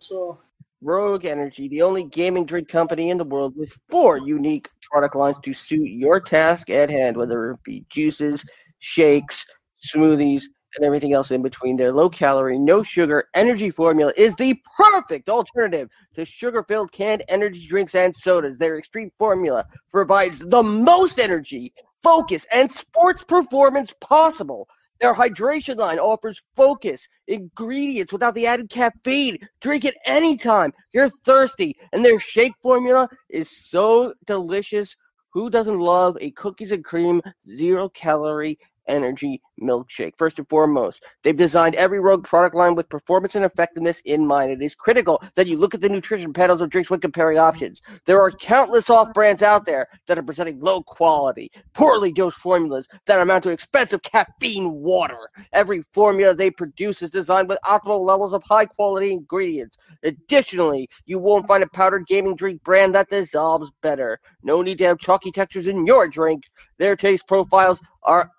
So Rogue Energy, the only gaming drink company in the world with four unique product lines to suit your task at hand, whether it be juices, shakes, smoothies, and everything else in between. Their low calorie, no sugar energy formula is the perfect alternative to sugar filled canned energy drinks and sodas. Their extreme formula provides the most energy, focus, and sports performance possible. Their hydration line offers focus, ingredients without the added caffeine. Drink it anytime you're thirsty. And their shake formula is so delicious. Who doesn't love a cookies and cream, zero calorie energy milkshake? First and foremost, they've designed every Rogue product line with performance and effectiveness in mind. It is critical that you look at the nutrition panels of drinks when comparing options. There are countless off brands out there that are presenting low quality, poorly dosed formulas that amount to expensive caffeine water. Every formula they produce is designed with optimal levels of high quality ingredients. Additionally, you won't find a powdered gaming drink brand that dissolves better. No need to have chalky textures in your drink. Their taste profiles are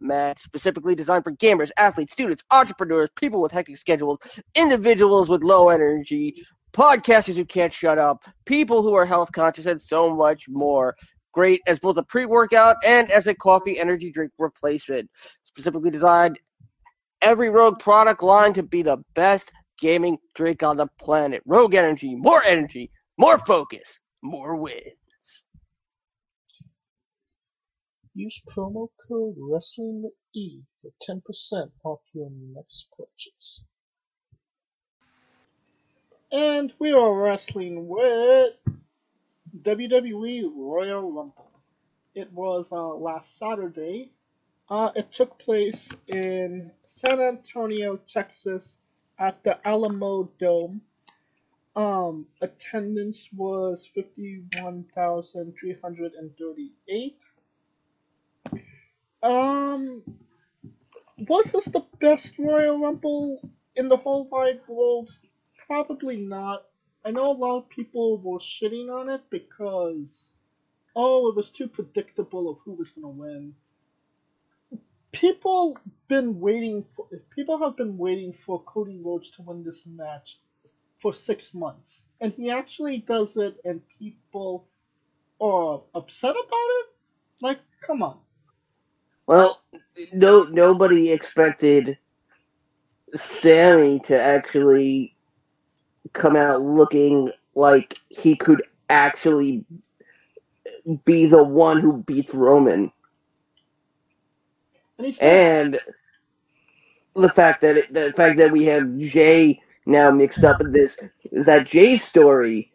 unmatched, specifically designed for gamers, athletes, students, entrepreneurs, people with hectic schedules, individuals with low energy, podcasters who can't shut up, people who are health conscious, and so much more. Great as both a pre workout and as a coffee energy drink replacement. Specifically designed every Rogue product line to be the best gaming drink on the planet. Rogue Energy, more energy, more focus, more wins. Use promo code WrestlingE for ten percent off your next purchase. And we are wrestling with WWE Royal Rumble. It was uh, last Saturday. Uh, it took place in San Antonio, Texas, at the Alamodome. Um, attendance was 51,338. Um, was this the best Royal Rumble in the whole wide world? Probably not. I know a lot of people were shitting on it because, oh, it was too predictable of who was gonna win. People been waiting for people have been waiting for Cody Rhodes to win this match for six months, and he actually does it, and people are upset about it. Like, come on. Well, no, nobody expected Sammy to actually come out looking like he could actually be the one who beats Roman. And, and the fact that it, the fact that we have Jey now mixed up in this is that Jey's story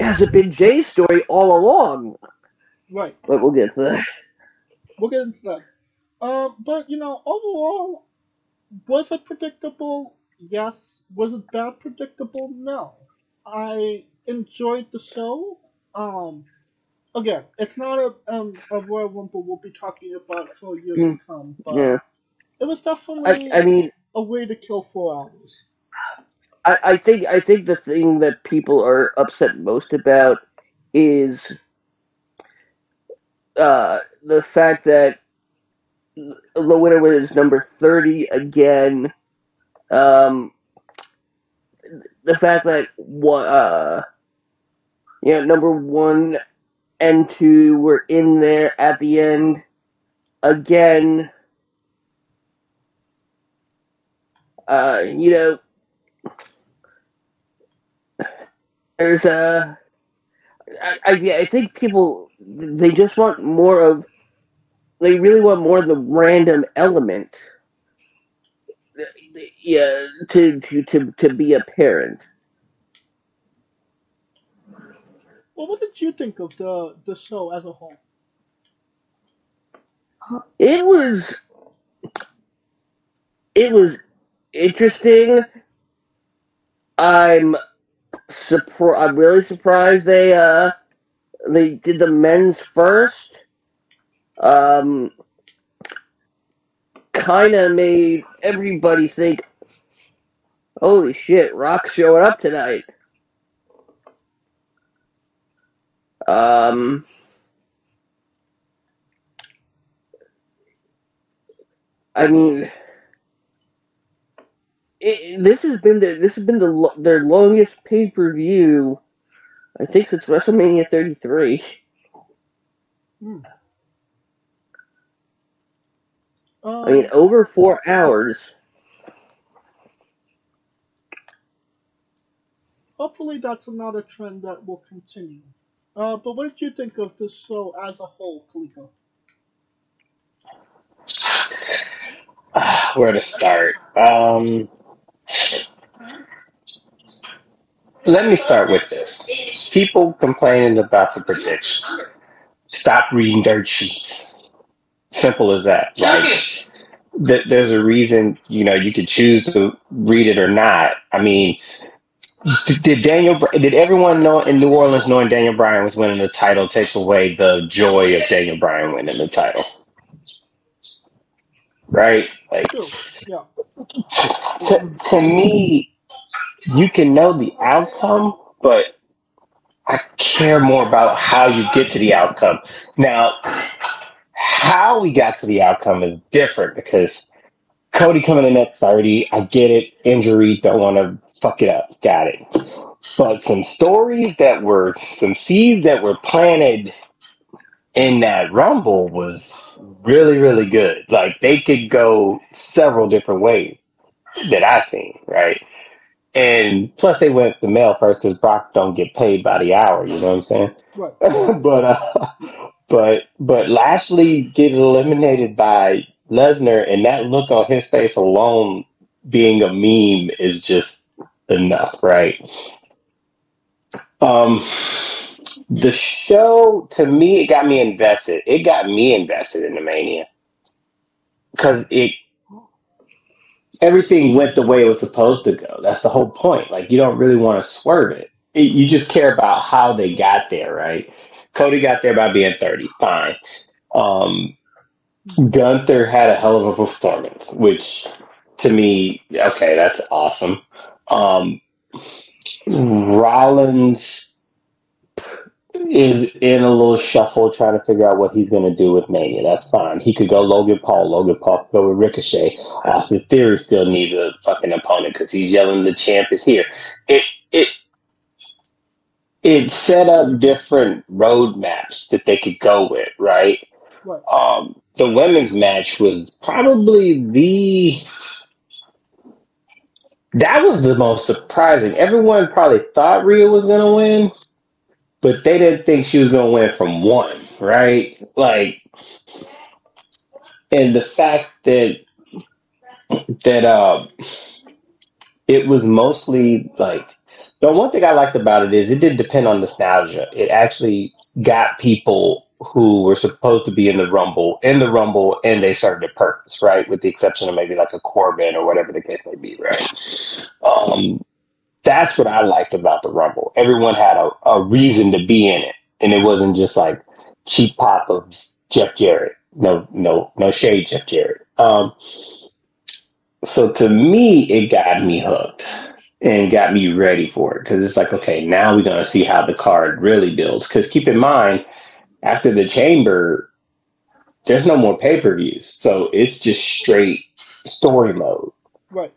hasn't been Jey's story all along. Right. But we'll get to that. We'll get into that. Um, but you know, overall, was it predictable? Yes. Was it bad predictable? No. I enjoyed the show. Um, again, it's not a um a Royal Rumble we'll be talking about for years to Mm, come, but Yeah. it was I definitely I mean a way to kill four hours. I, I think I think the thing that people are upset most about is uh, the fact that the winner was number thirty again. Um, the fact that uh, yeah, number one and two were in there at the end again. Uh, you know, there's a. I, I, yeah, I think people they just want more of. They really want more of the random element. Yeah, to to to, to be apparent. Well, what did you think of the the show as a whole? It was. It was interesting. I'm surprised. I'm really surprised they uh they did the men's first. Um, kind of made everybody think, "Holy shit, Rock's showing up tonight." Um, I mean, it, this has been the this has been the their longest pay per view, I think since WrestleMania 33. Hmm. I mean, over four hours. hopefully that's another trend that will continue. Uh, but what did you think of the show as a whole, Kaliko? [SIGHS] Where to start? Um, let me start with this. People complaining about the prediction. Stop reading dirt sheets. Simple as that. [LAUGHS] Like, th- there's a reason, you know, you could choose to read it or not. I mean, d- did Daniel, did everyone know in New Orleans knowing Daniel Bryan was winning the title take away the joy of Daniel Bryan winning the title? Right? Like, Yeah. to, to me, you can know the outcome, but I care more about how you get to the outcome. Now, how we got to the outcome is different because Cody coming in at 30, I get it, injury, don't want to fuck it up, got it. But some stories that were, some seeds that were planted in that Rumble was really, really good. Like they could go several different ways that I've seen, right? And plus they went the male first because Brock don't get paid by the hour, you know what I'm saying? Right. [LAUGHS] but uh, but but Lashley get eliminated by Lesnar, and that look on his face alone, being a meme, is just enough, right? Um, the show to me, it got me invested. It got me invested in the Mania because it everything went the way it was supposed to go. That's the whole point. Like you don't really want to swerve it. it. You just care about how they got there, right? Cody got there by being 30, fine. Um, Gunther had a hell of a performance, which to me, okay, that's awesome. Um, Rollins is in a little shuffle trying to figure out what he's going to do with Mania. That's fine. He could go Logan Paul. Logan Paul could go with Ricochet. Austin Theory still needs a fucking opponent because he's yelling the champ is here. It it it set up different roadmaps that they could go with, right? Right. Um, the women's match was probably the that was the most surprising. Everyone probably thought Rhea was gonna win, but they didn't think she was gonna win from one, right? Like, and the fact that that uh, it was mostly like the one thing I liked about it is it didn't depend on nostalgia. It actually got people who were supposed to be in the Rumble in the Rumble and they started to purpose, right? With the exception of maybe like a Corbin or whatever the case may be, right? Um, that's what I liked about the Rumble. Everyone had a, a reason to be in it, and it wasn't just like cheap pop of Jeff Jarrett. No, no, no shade, Jeff Jarrett. Um, so to me, it got me hooked and got me ready for it because it's like, okay, now we're gonna see how the card really builds. Because keep in mind, after the chamber, there's no more pay per views, so it's just straight story mode. Right.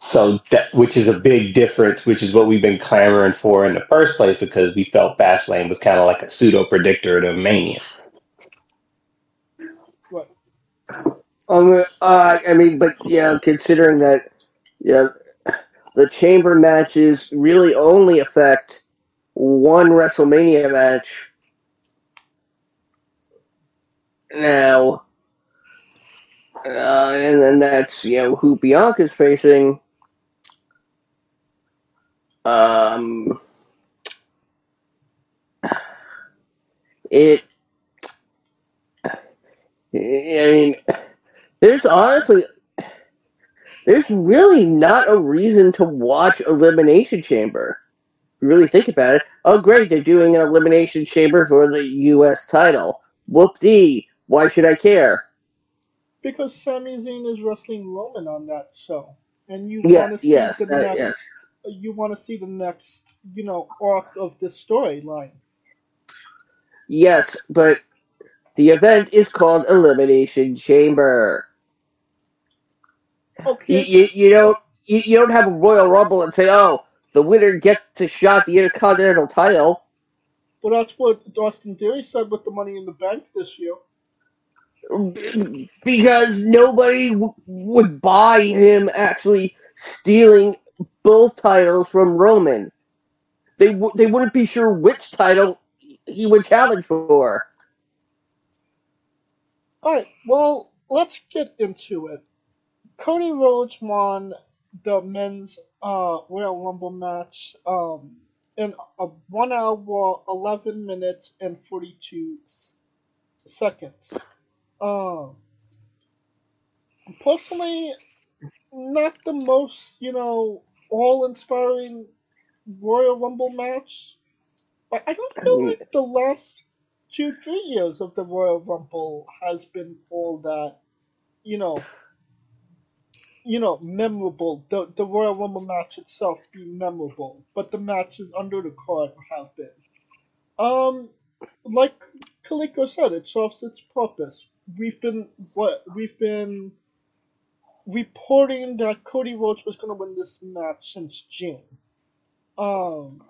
So that, which is a big difference, which is what we've been clamoring for in the first place because we felt Fastlane was kind of like a pseudo predictor of Mania. Right. Um, uh, I mean, but yeah, considering that, yeah, the chamber matches really only affect one WrestleMania match. Now, uh, and then that's you know who Bianca's facing. Um, it. I mean, there's honestly, there's really not a reason to watch Elimination Chamber. Really think about it. Oh, great, they're doing an Elimination Chamber for the U.S. title. Whoop dee. Why should I care? Because Sami Zayn is wrestling Roman on that show, and you Yeah, want to see yes, the uh, next. yes. You want to see the next, you know, arc of the storyline. Yes, but the event is called Elimination Chamber. You, Okay. you, you don't you, you don't have a Royal Rumble and say, oh, the winner gets to shot the Intercontinental title. Well, that's what Austin Theory said with the Money in the Bank this year. because nobody w- would buy him actually stealing both titles from Roman. They w- they wouldn't be sure which title he would challenge for. All right. Well, let's get into it. Cody Rhodes won the men's uh, Royal Rumble match um, in a one hour, eleven minutes, and forty two seconds. Um, personally, not the most you know all inspiring Royal Rumble match. But I don't feel like the last two three years of the Royal Rumble has been all that you know you know memorable. The the Royal Rumble match itself be memorable, but the matches under the card have been. Um, like Kaliko said, it serves its purpose. We've been what we've been reporting that Cody Rhodes was going to win this match since June. Um,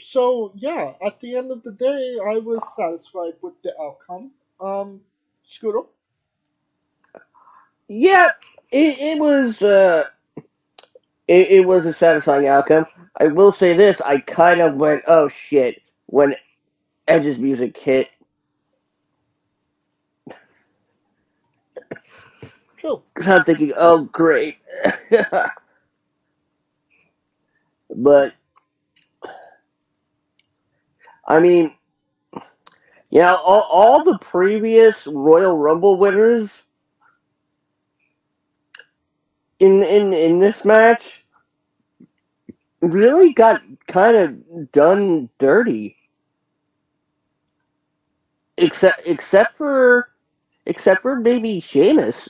so yeah, at the end of the day, I was satisfied with the outcome. Um, Scooter. Yeah, it, it was uh, it, it was a satisfying outcome. I will say this: I kind of went, "Oh shit!" when Edge's music hit. Cause I'm thinking, "Oh great," [LAUGHS] but I mean, you know, all, all the previous Royal Rumble winners in in in this match really got kind of done dirty. Except except for except for maybe Sheamus.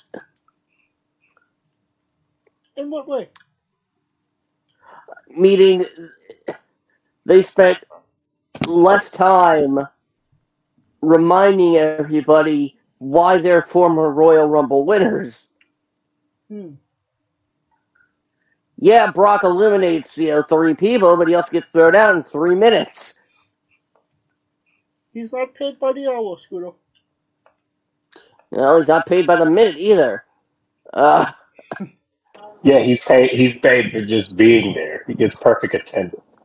In what way? Meaning they spent less time reminding everybody why they're former Royal Rumble winners. Hmm. Yeah, Brock eliminates, you know, three people, but he also gets thrown out in three minutes. He's not paid by the hour, Scooter. No, he's not paid by the minute either. Uh, [LAUGHS] Yeah, he's paid. He's paid for just being there. He gets perfect attendance.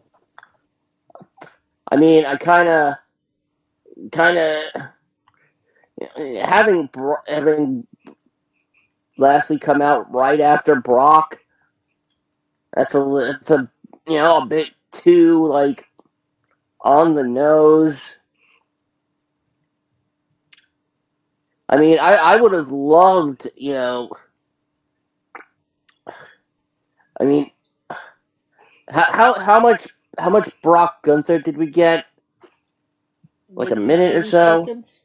I mean, I kind of, kind of having Bro- having Lashley come out right after Brock. That's a it's a you know a bit too like on the nose. I mean, I, I would have loved, you know. I mean, how how how much how much Brock Gunther did we get? Like a minute or so. seconds?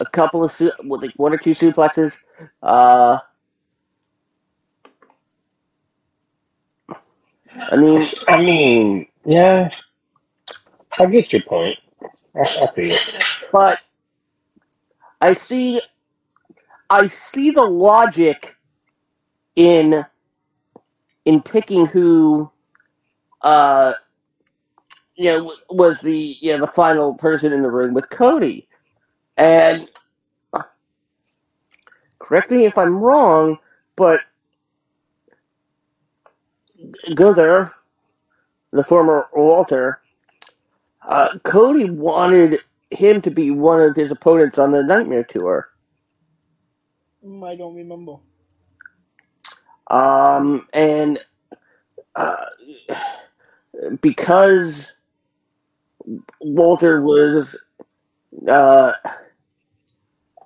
A couple of su- like one or two suplexes. Uh, I mean, I mean, yeah, I get your point. I, I see it. but I see, I see the logic in in picking who, uh, you know, was the you know the final person in the room with Cody, and correct me if I'm wrong, but Gunther, the former Walter, uh, Cody wanted him to be one of his opponents on the Nightmare Tour. I don't remember. Um, and uh, because Walter was, uh,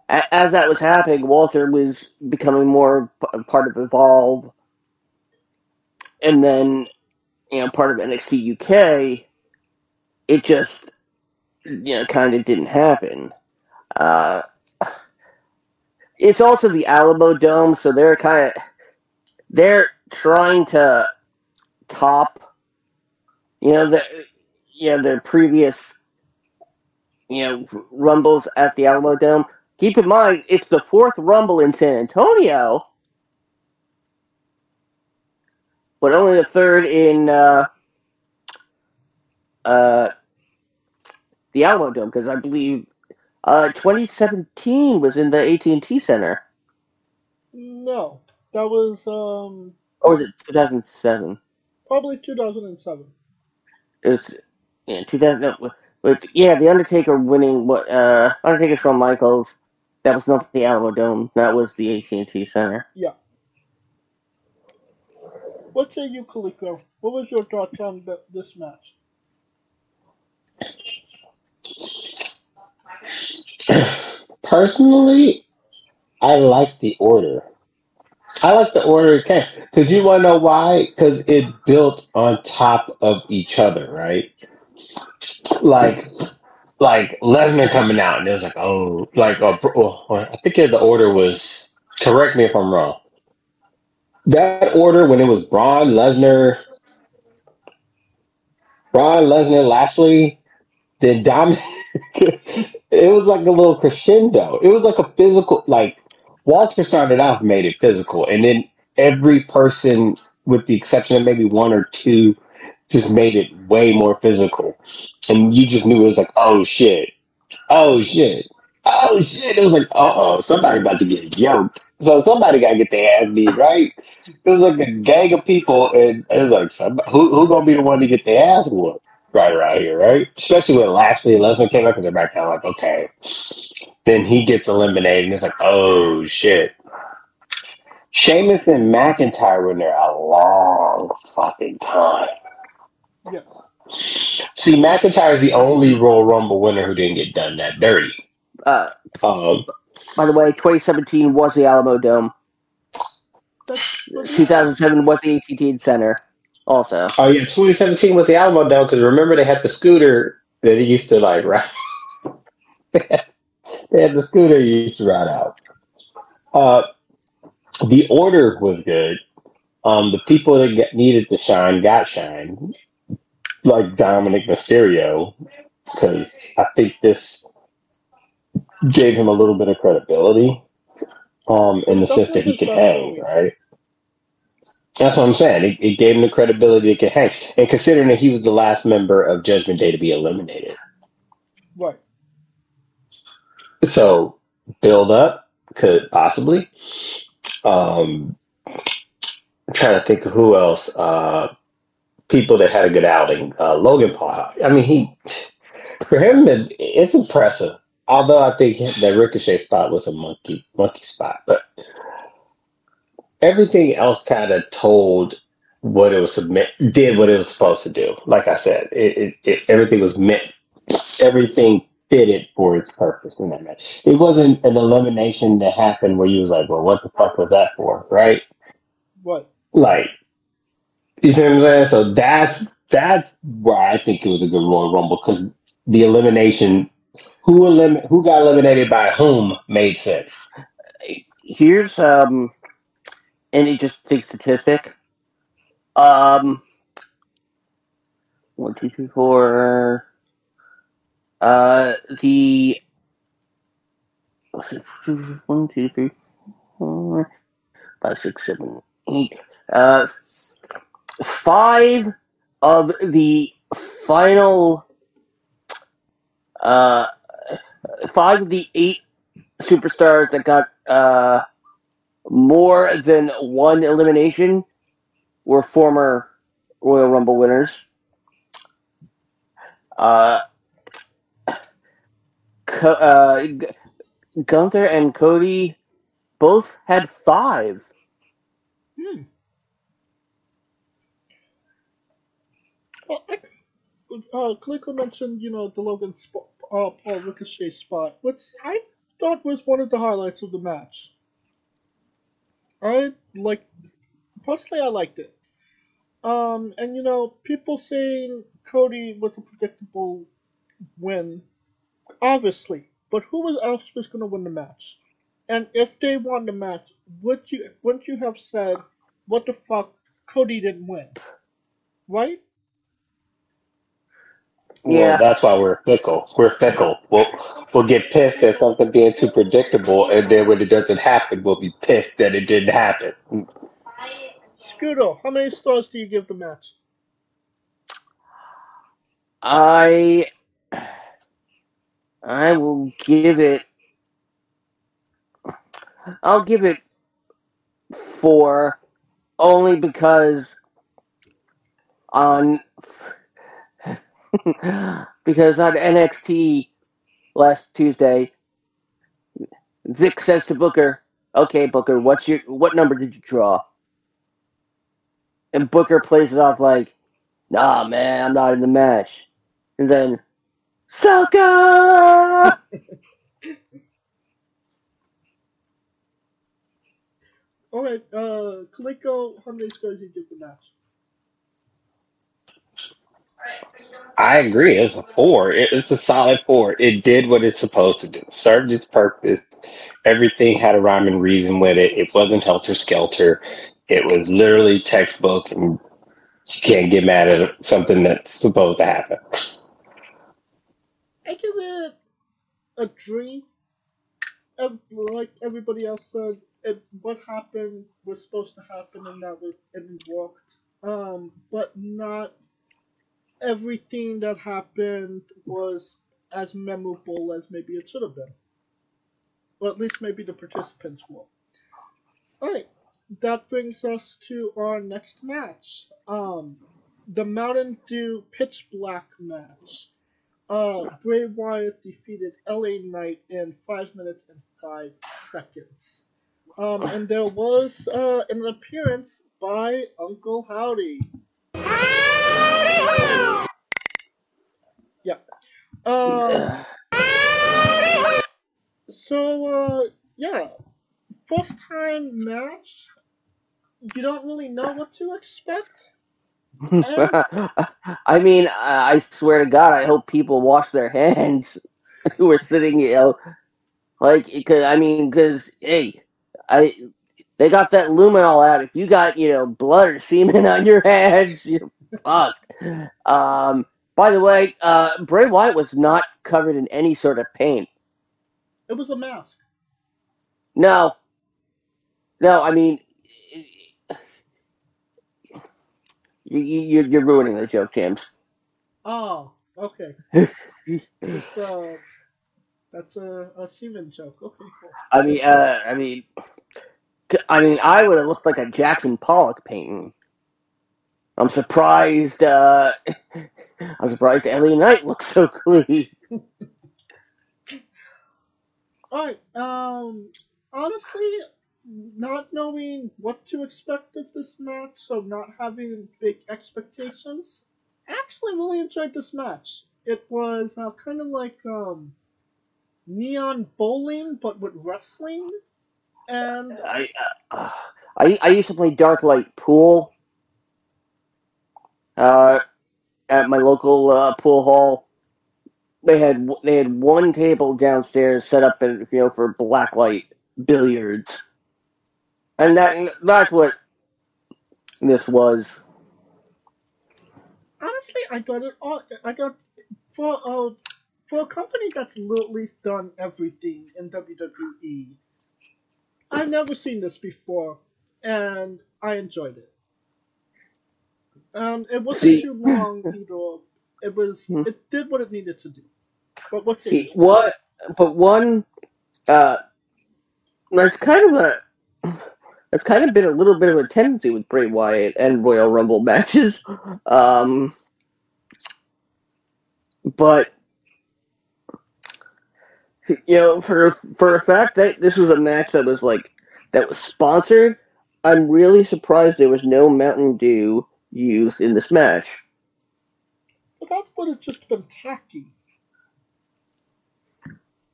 as that was happening, Walter was becoming more part of Evolve, and then you know part of NXT UK. It just you know kind of didn't happen. Uh, it's also the Alamodome, so they're kind of they're trying to top, you know, the you know their previous, you know, rumbles at the Alamo Dome. Keep in mind, it's the fourth rumble in San Antonio, but only the third in uh, uh, the Alamodome because I believe uh, 2017 was in the AT&T Center, No, that was um or was it 2007? probably 2007. It was yeah, 2000. But yeah, the Undertaker winning what? Uh, Undertaker Shawn Michaels. That was not the Alamodome. That was the AT&T Center. Yeah. What say you, Kaliko? What was your thoughts on the, this match? Personally, I like the order. I like the order it came. Because you want to know why? Because it built on top of each other, right? Like, like Lesnar coming out, and it was like, oh, like, uh, oh, I think the order was. Correct me if I'm wrong. That order when it was Braun, Lesnar, Braun, Lesnar, Lashley, then Dominic. [LAUGHS] it was like a little crescendo. It was like a physical, like Walter started off made it physical, and then every person, with the exception of maybe one or two, just made it way more physical, and you just knew it was like, oh shit, oh shit, oh shit. It was like, uh oh, somebody about to get yoked. So somebody got to get their ass beat, right? It was like a gang of people, and it was like, somebody, who who gonna be the one to get their ass whooped right around here, right? Especially when Lashley and Lesnar came up, because they're back kind of like, okay. Then he gets eliminated, and it's like, oh shit. Sheamus and McIntyre were in there a long fucking time. Yes. See, McIntyre is the only Royal Rumble winner who didn't get done that dirty. Uh, Um, by the way, 2017 was the Alamodome. 2007 was the AT&T Center. Also, oh yeah, 2017 was the Alamodome because remember they had the scooter that he used to like ride. [LAUGHS] they had the scooter he used to ride out. Uh, the order was good. Um, the people that get, needed to shine got shine, like Dominic Mysterio, because I think this gave him a little bit of credibility, um, in the sense that he could hang, right? That's what I'm saying. It, it gave him the credibility it could hang, and considering that he was the last member of Judgment Day to be eliminated, Right. so build up could possibly. Um, I'm trying to think of who else. Uh, people that had a good outing. Uh, Logan Paul. I mean, he for him, it, it's impressive. Although I think that Ricochet spot was a monkey monkey spot, but everything else kind of told what it was submit did what it was supposed to do. Like I said, it, it, it everything was meant. Everything fitted for its purpose in that match. It wasn't an elimination that happened where you was like, well, what the fuck was that for, right? What? Like, you see what I'm saying? So that's that's why I think it was a good Royal Rumble because the elimination, who elim- who got eliminated by whom, made sense. Here's um an interesting statistic. Um one, two, three, four. Uh the one, two, three, four, five, six, seven, eight. Uh five of the final uh five of the eight superstars that got uh more than one elimination were former Royal Rumble winners. Uh, Co- uh, G- Gunther and Cody both had five. Hmm. Well, I, uh, mentioned, you know, the Logan spot, uh, Paul Ricochet spot, which I thought was one of the highlights of the match. I like, personally, I liked it. Um, and you know, people saying Cody was a predictable win, obviously, but who was else was going to win the match? And if they won the match, would you wouldn't you have said, "What the fuck, Cody didn't win," right? Well, that's why we're fickle. We're fickle. We'll we'll get pissed at something being too predictable, and then when it doesn't happen, we'll be pissed that it didn't happen. Scudo, how many stars do you give the match? I I will give it. I'll give it four, only because on [LAUGHS] because on NXT last Tuesday, Vic says to Booker, "Okay, Booker, what's your what number did you draw?" And Booker plays it off like, "Nah, man, I'm not in the match." And then, Soka! [LAUGHS] Alright, uh, Kaliko, how many stars do you give the match? I agree. It's a four. It, it's a solid four. It did what it's supposed to do. Served its purpose. Everything had a rhyme and reason with it. It wasn't helter skelter. It was literally textbook, and you can't get mad at something that's supposed to happen. I give it a three. Like everybody else said, it, what happened was supposed to happen, and that was it worked. Um, but not everything that happened was as memorable as maybe it should have been. Or at least maybe the participants were. Alright, that brings us to our next match. Um, the Mountain Dew Pitch Black match. Uh, Bray Wyatt defeated LA Knight in 5 minutes and 5 seconds. Um, and there was uh, an appearance by Uncle Howdy. Yeah. Um, so, uh, yeah. First time match. You don't really know what to expect. [LAUGHS] I mean, I swear to God, I hope people wash their hands [LAUGHS] who are sitting, you know, like, cause, I mean, because, hey, I they got that luminol out. If you got, you know, blood or semen [LAUGHS] on your hands, you're fucked. Um, by the way, uh, Bray Wyatt was not covered in any sort of paint. It was a mask. No. No, I mean, you, you, you're ruining the joke, James. Oh, okay. [LAUGHS] It's, uh, that's a, a semen joke. Okay, cool. I mean, uh, I mean, I mean, I would have looked like a Jackson Pollock painting. I'm surprised. Uh, [LAUGHS] I'm surprised LA Knight looks so clean. [LAUGHS] Alright, um, honestly, not knowing what to expect of this match, so not having big expectations, actually really enjoyed this match. It was uh, kind of like, um, neon bowling, but with wrestling. And I, uh, [SIGHS] I I used to play dark light pool uh, at my local uh, pool hall. They had they had one table downstairs set up, in, you know, for black light billiards, and that that's what this was. honestly, I got it all. I got for a for a company that's literally done everything in WWE. I've never seen this before, and I enjoyed it. Um, it wasn't See- too long [LAUGHS] either. It was. It did what it needed to do. But what's See, it? what? But one, uh, that's kind of a that's kind of been a little bit of a tendency with Bray Wyatt and Royal Rumble matches. [LAUGHS] Um, but you know, for for a fact that this was a match that was like that was sponsored, I'm really surprised there was no Mountain Dew used in this match. But that would have just been tacky.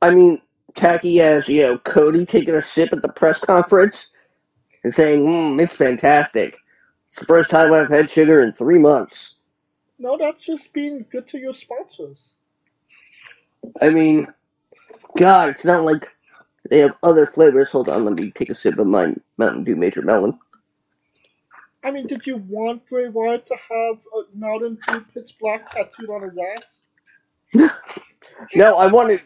I mean, tacky as you know, Cody taking a sip at the press conference and saying, mm, "It's fantastic. It's the first time I've had sugar in three months." No, that's just being good to your sponsors. I mean, God, it's not like they have other flavors. Hold on, let me take a sip of my Mountain Dew Major Melon. I mean, did you want Bray Wyatt to have a Mountain Dew pitch black tattooed on his ass? No, I wanted,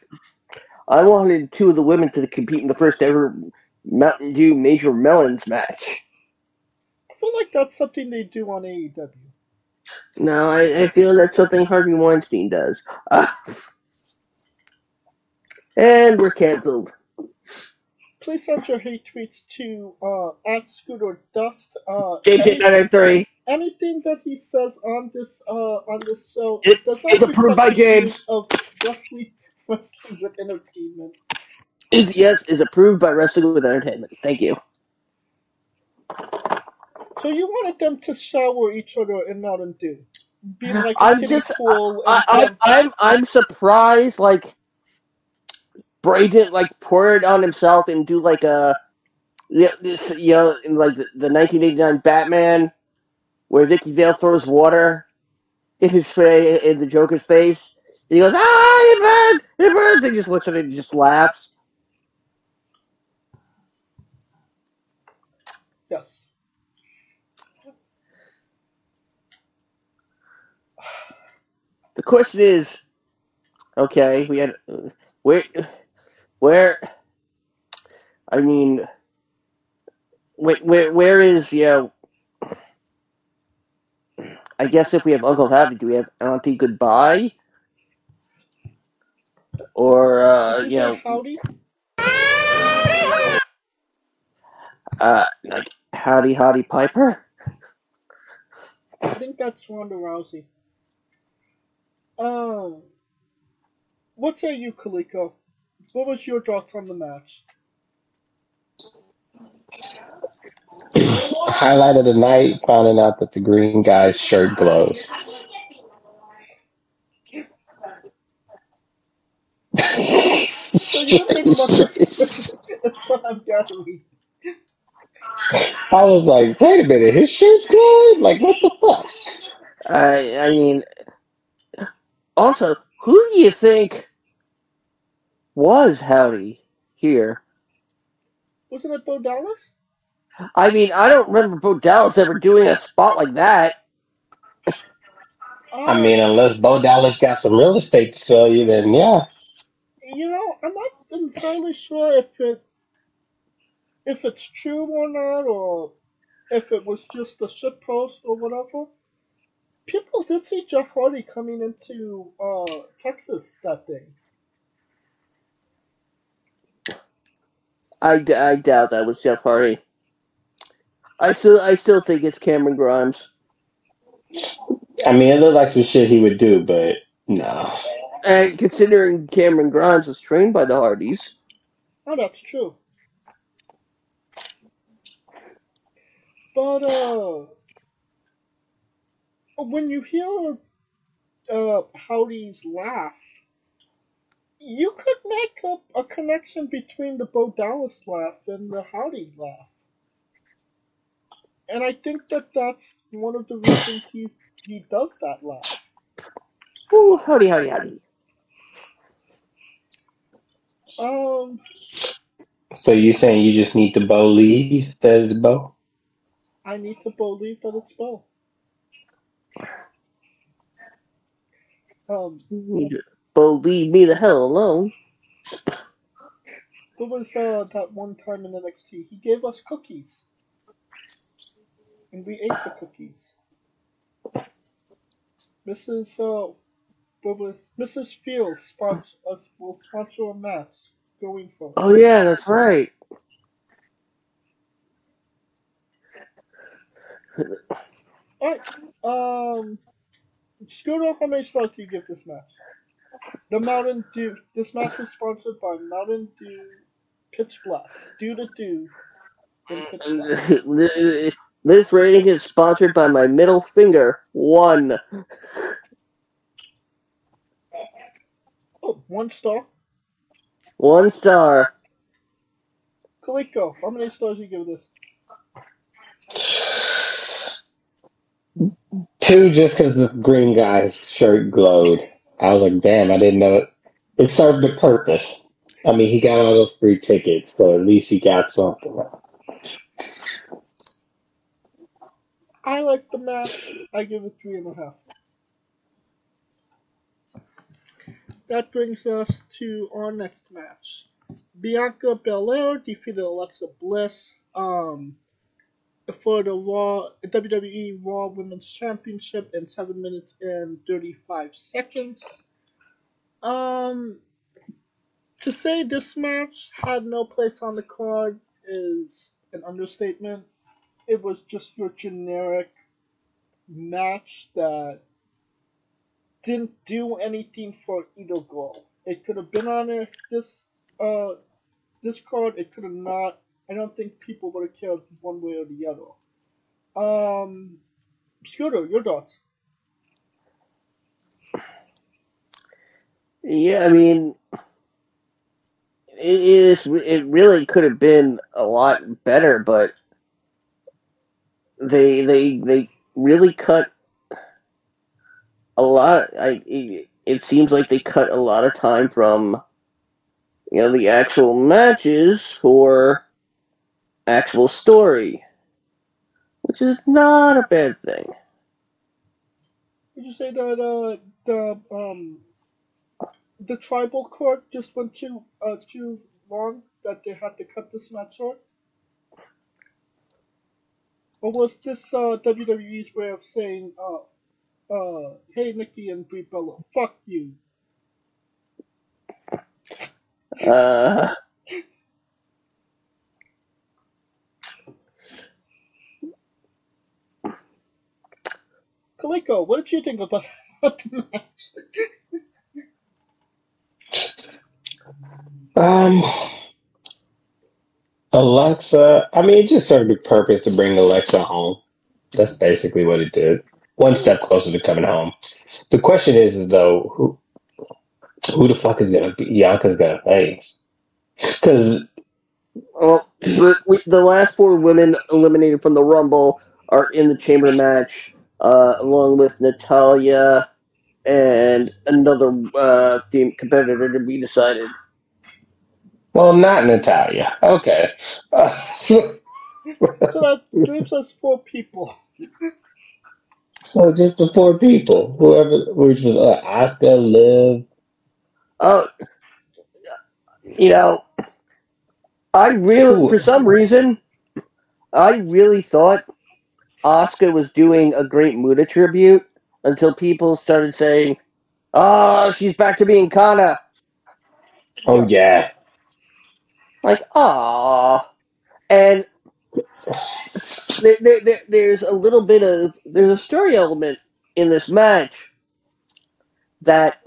I wanted two of the women to compete in the first ever Mountain Dew Major Melons match. I feel like that's something they do on AEW. No, I, I feel that's something Harvey Weinstein does. Ah. And we're canceled. Please send your hate tweets to uh, at Scooter Dust. Uh, JJ993. Anything that he says on this uh, on this show It- does not it's approved by James. Of wrestling, wrestling with entertainment. Is yes is approved by Wrestling with Entertainment. Thank you. So you wanted them to shower each other in Mountain Dew, be like a I'm kiddie just pool. I, and I, I'm I'm surprised like Bray didn't like pour it on himself and do like a yeah this you know in like the, the 1989 Batman where Vicki Vale throws water in his face in the Joker's face. He goes ah it burns it burns. And he just looks at it and just laughs. Yes. The question is, okay, we had uh, where, where, I mean, where, where, where is you know? I guess if we have Uncle Happy, do we have Auntie Goodbye? Or uh, you know, howdy? uh, like Howdy Howdy Piper? I think that's Ronda Rousey. Um, what say you, Kaliko? What was your thoughts on the match? Highlight of the night, finding out that the green guy's shirt glows. So you think about That's [LAUGHS] what I'm gathering. I was like, wait a minute, his shirt's glowing? Like, what the fuck? I I mean, also, who do you think was Howdy here? Wasn't it Bo Dallas? I mean, I don't remember Bo Dallas ever doing a spot like that. I mean, unless Bo Dallas got some real estate to sell you, then yeah. You know, I'm not entirely sure if it if it's true or not, or if it was just a shit post or whatever. People did see Jeff Hardy coming into uh, Texas that day. I, d- I doubt that was Jeff Hardy. I still I still think it's Cameron Grimes. I mean, it looked like some shit he would do, but no. And considering Cameron Grimes was trained by the Hardys, Oh, that's true. But uh, when you hear uh Howdy's laugh, you could make a, a connection between the Bo Dallas laugh and the Howdy laugh. And I think that that's one of the reasons he's he does that laugh. Ooh, howdy, howdy, howdy. Um, So you're saying you just need to believe that it's Bo? I need to believe that it's Bo. Um, You just Believe me the hell alone. what was uh, that one time in NXT? He gave us cookies, and we ate the cookies. Mrs. Uh, was Mrs. Fields sponsor us will sponsor a match going forward. Oh yeah, that's right. Alright, um, Scooter, how many stars do you give this match? The Mountain Dew. This match was sponsored by Mountain Dew Pitch Black. Do to do in mm, Pitch Black. [LAUGHS] this rating is sponsored by my middle finger. One. Oh, one star. One star. Kaliko, how many stars do you give this? Two, just because the green guy's shirt glowed. I was like, damn, I didn't know it. It served a purpose. I mean, he got all those free tickets, so at least he got something. I like the match. I give it three and a half. That brings us to our next match. Bianca Belair defeated Alexa Bliss um, for the Raw WWE Raw Women's Championship in seven minutes and thirty-five seconds. Um, to say this match had no place on the card is an understatement. It was just your generic match that didn't do anything for either goal. It could have been on this uh this card. It could have not. I don't think people would have cared one way or the other. Um, Scooter, your thoughts? Yeah, I mean, it is. It really could have been a lot better, but they they they really cut a lot. I it, it seems like they cut a lot of time from you know the actual matches for actual story, which is not a bad thing. Would you say that uh the um the tribal court just went too uh too long that they had to cut this match short? Or was this uh WWE's way of saying uh uh hey Nikki and Brie Bella, fuck you. Uh, Kaliko, what did you think [LAUGHS] about the match? Um, Alexa, I mean, it just served a purpose to bring Alexa home. That's basically what it did. One step closer to coming home. The question is, is though, who, who the fuck is gonna be Bianca's gonna face? Because well, the, the last four women eliminated from the Rumble are in the Chamber match, uh, along with Natalya and another uh, team competitor to be decided. well, not Natalya. Okay. Uh, [LAUGHS] so that leaves us four people. so just the four people, whoever, which was uh, Asuka, Liv. Oh, you know, I really, for some reason, I really thought Asuka was doing a Great Muta tribute until people started saying, "Oh, she's back to being Kana." Oh yeah. Like, ah, and there, there, there, there's a little bit of there's a story element in this match that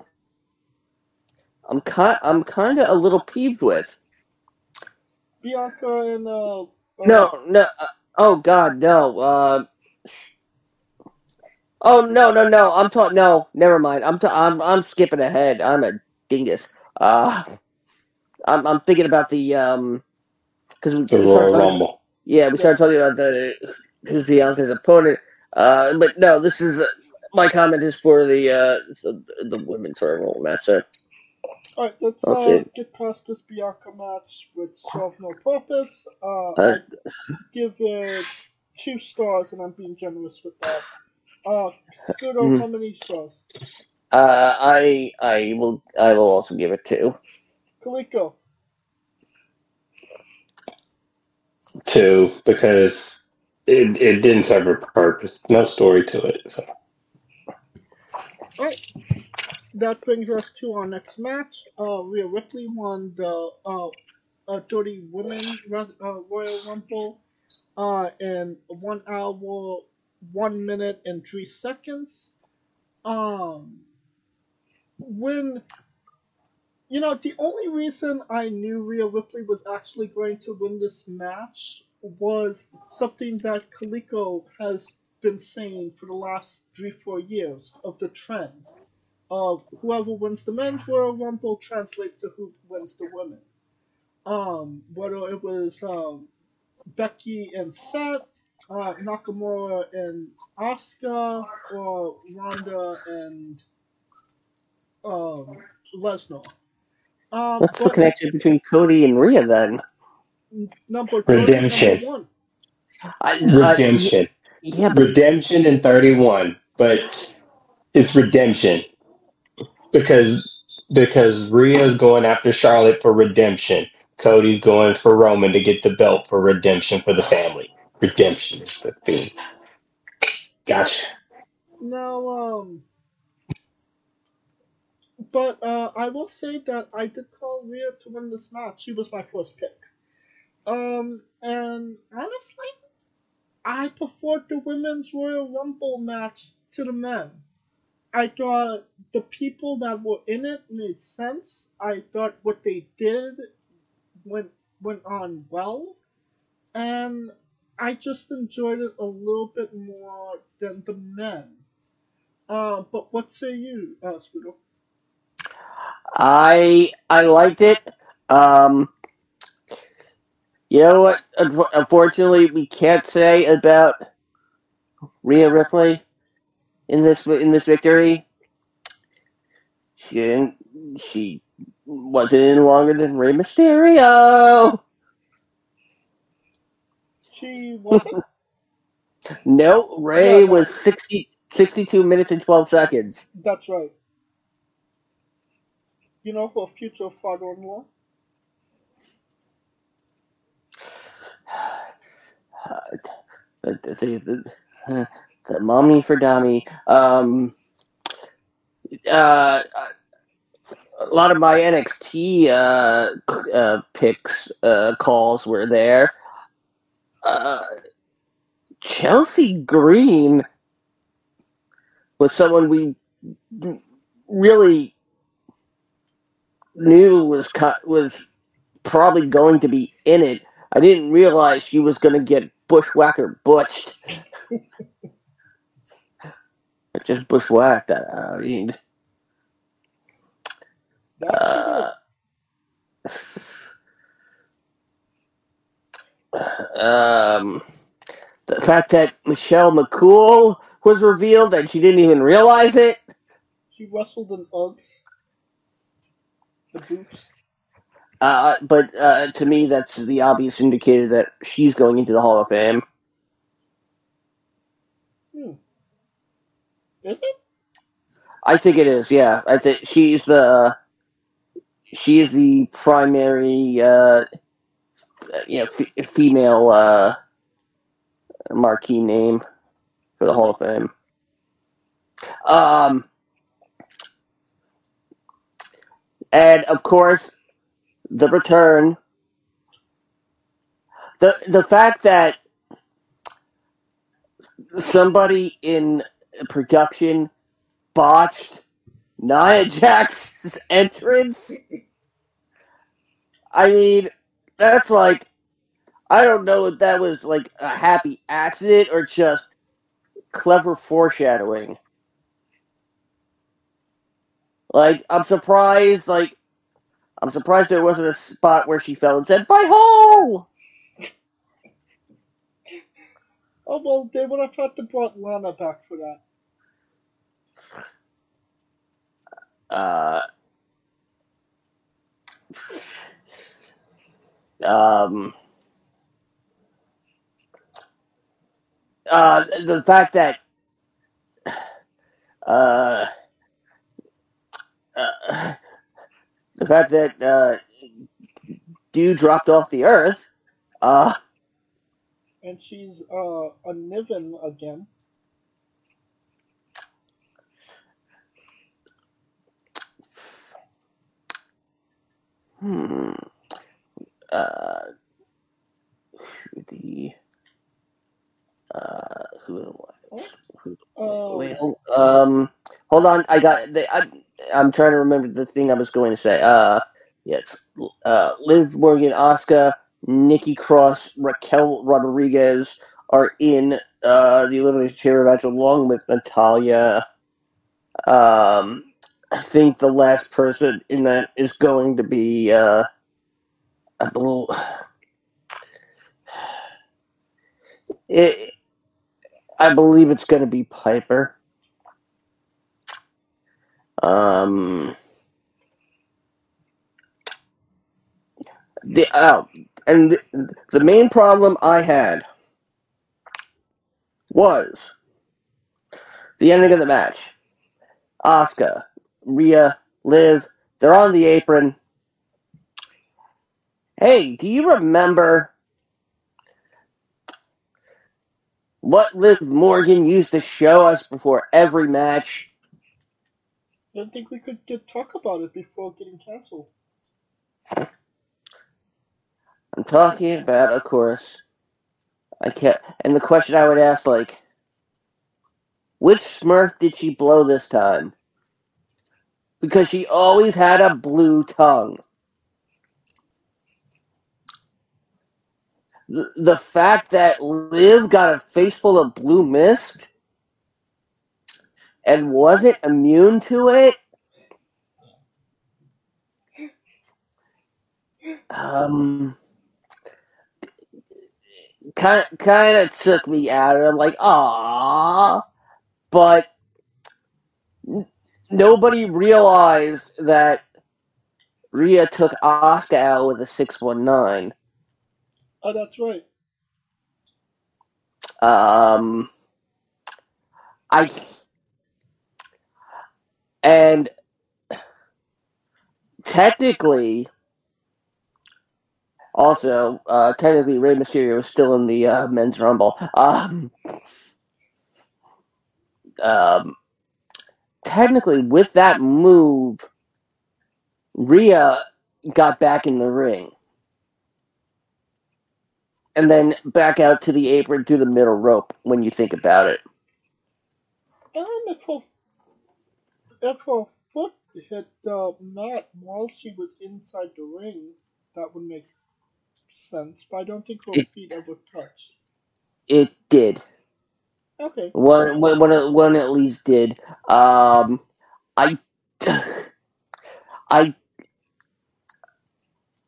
I'm kind I'm kind of a little peeved with. Bianca and uh, uh No, no. Uh, oh God, no. Uh, oh no, no, no. I'm talking. No, never mind. I'm ta- I'm I'm skipping ahead. I'm a dingus. Uh, I'm I'm thinking about the um because we The we Royal started talking- Rumble. Yeah, we started talking about the who's Bianca's opponent. Uh, but no, this is uh, my comment is for the uh the, the women's Royal Rumble match. So Alright, let's I'll uh, see. get past this Bianca match, which served no purpose. Uh, Uh, I give it two stars, and I'm being generous with that. Uh, Scudo, Mhm. how many stars? uh, I I will I will also give it two. Kaliko, Two, because it, it didn't serve a purpose. No story to it. So Alright, that brings us to our next match. Uh, Rhea Ripley won the uh, uh, 30 Women uh, Royal Rumble uh, in 1 hour, 1 minute, and 3 seconds. Um, when, you know, the only reason I knew Rhea Ripley was actually going to win this match was something that Kaliko has been saying for the last three, four years of the trend of whoever wins the men's Royal Rumble translates to who wins the women. Um, whether it was um, Becky and Seth, uh, Nakamura and Asuka, or Ronda and um, Lesnar. Um, What's the connection between Cody and Rhea then? number Cody, Redemption. number. I, I, redemption. yeah, but redemption in 31, but it's redemption because because Rhea's going after Charlotte for redemption. Cody's going for Roman to get the belt for redemption for the family. Redemption is the theme. Gotcha. Now, um, but uh, I will say that I did call Rhea to win this match. She was my first pick. Um, and honestly, I preferred the women's Royal Rumble match to the men. I thought the people that were in it made sense. I thought what they did went went on well, and I just enjoyed it a little bit more than the men. Uh, but what say you, uh? I I liked it. Um, you know what? Unfortunately, we can't say about Rhea Ripley in this in this victory. She didn't. She wasn't any longer than Rey Mysterio. She wasn't. [LAUGHS] No, Rey was 60, 62 minutes and twelve seconds. That's right. You know her future father-in-law. [SIGHS] the, the, the, mommy for dummy. Um, uh, a lot of my NXT uh, uh, picks uh, calls were there. Uh, Chelsea Green was someone we really knew was co- was probably going to be in it. I didn't realize she was going to get bushwhacker butched. [LAUGHS] Just bushwhacked. I mean, uh, um, the fact that Michelle McCool was revealed and she didn't even realize it. She wrestled in Uggs. The boots. Uh, but uh, to me, that's the obvious indicator that she's going into the Hall of Fame. Is it? I think it is. Yeah, I think she's the she is the primary, uh, you know, f- female uh, marquee name for the Hall of Fame. Um, and of course, the return. the The fact that somebody in production botched Nia Jax's [LAUGHS] entrance. I mean, that's like, I don't know if that was like a happy accident or just clever foreshadowing. Like, I'm surprised, like, I'm surprised there wasn't a spot where she fell and said, "Bye hole." Oh well, they would have had to brought Lana back for that. Uh, um, uh, the fact that uh, uh, the fact that uh, dude dropped off the earth. Uh, And she's uh, a Niven again. Hmm. Uh, the uh, who? who Oh, wait, hold, um, hold on. I got. The, I, I'm trying to remember the thing I was going to say. Uh, yes. Uh, Liv Morgan, Asuka, Nikki Cross, Raquel Rodriguez are in uh the elimination chamber match along with Natalya. Um, I think the last person in that is going to be uh, I believe. [SIGHS] It, I believe it's going to be Piper. Um, the oh, and the, the main problem I had was the ending of the match. Asuka, Rhea, Liv, they're on the apron. Hey, do you remember what Liv Morgan used to show us before every match? I don't think we could talk about it before getting cancelled. I'm talking about, of course. I can't. And the question I would ask, like, which Smurf did she blow this time? Because she always had a blue tongue. The, fact that Liv got a face full of blue mist and wasn't immune to it. Um, kind kind of took me out of it. I'm like, ah, but nobody realized that Rhea took Asuka out with a six one nine. Oh, that's right. Um, I and technically, also uh, technically, Rey Mysterio is still in the uh, men's rumble. Um, um, technically, with that move, Rhea got back in the ring. And then back out to the apron to the middle rope when you think about it. And if her, if her foot hit the uh, mat while she was inside the ring, that would make sense. But I don't think her It- feet ever touched. It did. Okay. One, one, one, one at least did. Um, I, I,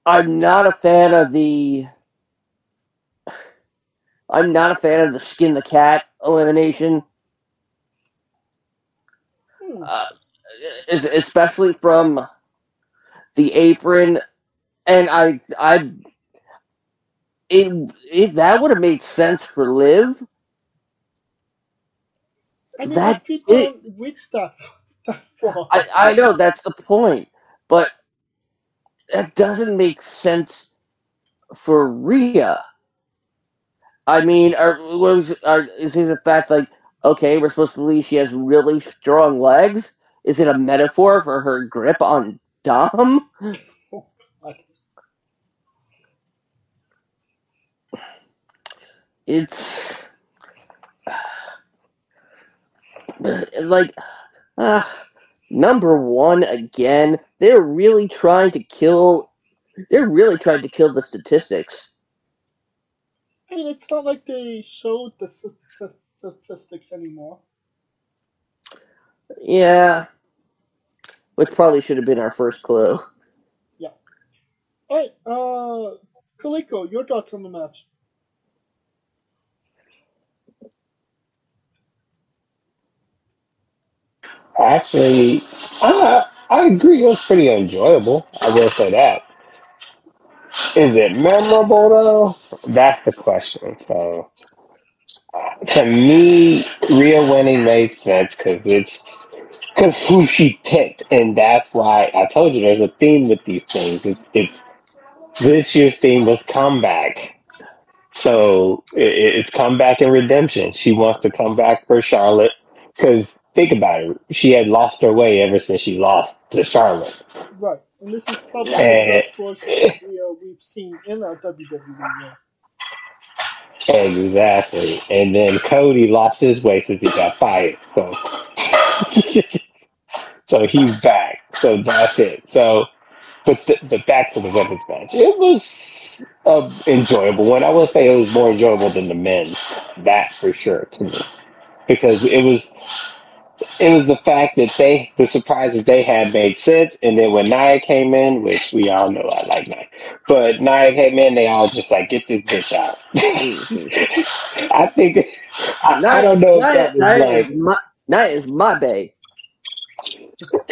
I'm not a fan of the. I'm not a fan of the skin the cat elimination, Hmm. uh, especially from the apron, and I, I, it, it that would have made sense for Liv. I mean, that feet it- don't reach that, that far. I, I know that's the point, but that doesn't make sense for Rhea. I mean, are, was, are, is it the fact like, okay, we're supposed to believe she has really strong legs? Is it a metaphor for her grip on Dom? [LAUGHS] It's [SIGHS] like uh, number one again. They're really trying to kill. They're really trying to kill the statistics. I mean, it's not like they showed the statistics anymore. Yeah, which probably should have been our first clue. Yeah. Alright, uh, Kaliko, your thoughts on the match? Actually, I I agree. It was pretty enjoyable. I will say that. Is it memorable though? That's the question. So to me, Rhea winning made sense because it's because [LAUGHS] who she picked, and that's why I told you there's a theme with these things. It's, it's this year's theme was comeback. So it, it's comeback and redemption. She wants to come back for Charlotte because think about it, she had lost her way ever since she lost to Charlotte. Right, and this is probably And the best Rhea we've seen in our WWE exactly, and then Cody lost his way since he got fired. So [LAUGHS] so he's back. So that's it. So but the, but back to the women's match. It was uh, enjoyable one. I will say it was more enjoyable than the men's. That for sure to me because it was it was the fact that they the surprises they had made sense, and then when Nia came in, which we all know I like Nia, but Nia came in, they all just like get this bitch out. [LAUGHS] I think I, I don't know if that was Night like is my night is my bay.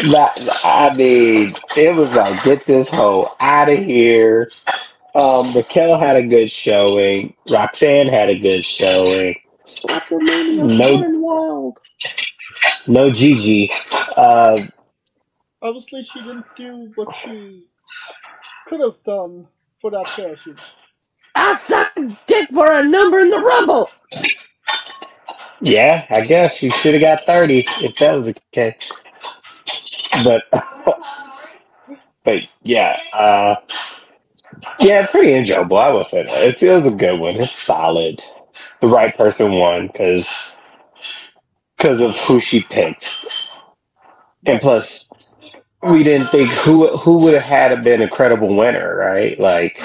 Not, I mean, it was like get this hoe out of here. Um, Raquel had a good showing. Roxanne had a good showing. No, wild. No Gigi. Uh, Obviously, she didn't do what she could have done for that pair of shoes. I sucked dick for a number in the rumble. yeah, I guess you should have got thirty if that was the case. But, [LAUGHS] but yeah, uh, yeah, pretty enjoyable. I will say that it's, it was a good one. It's solid. The right person won because because of who she picked, and plus we didn't think who who would have had to been a credible winner, right? Like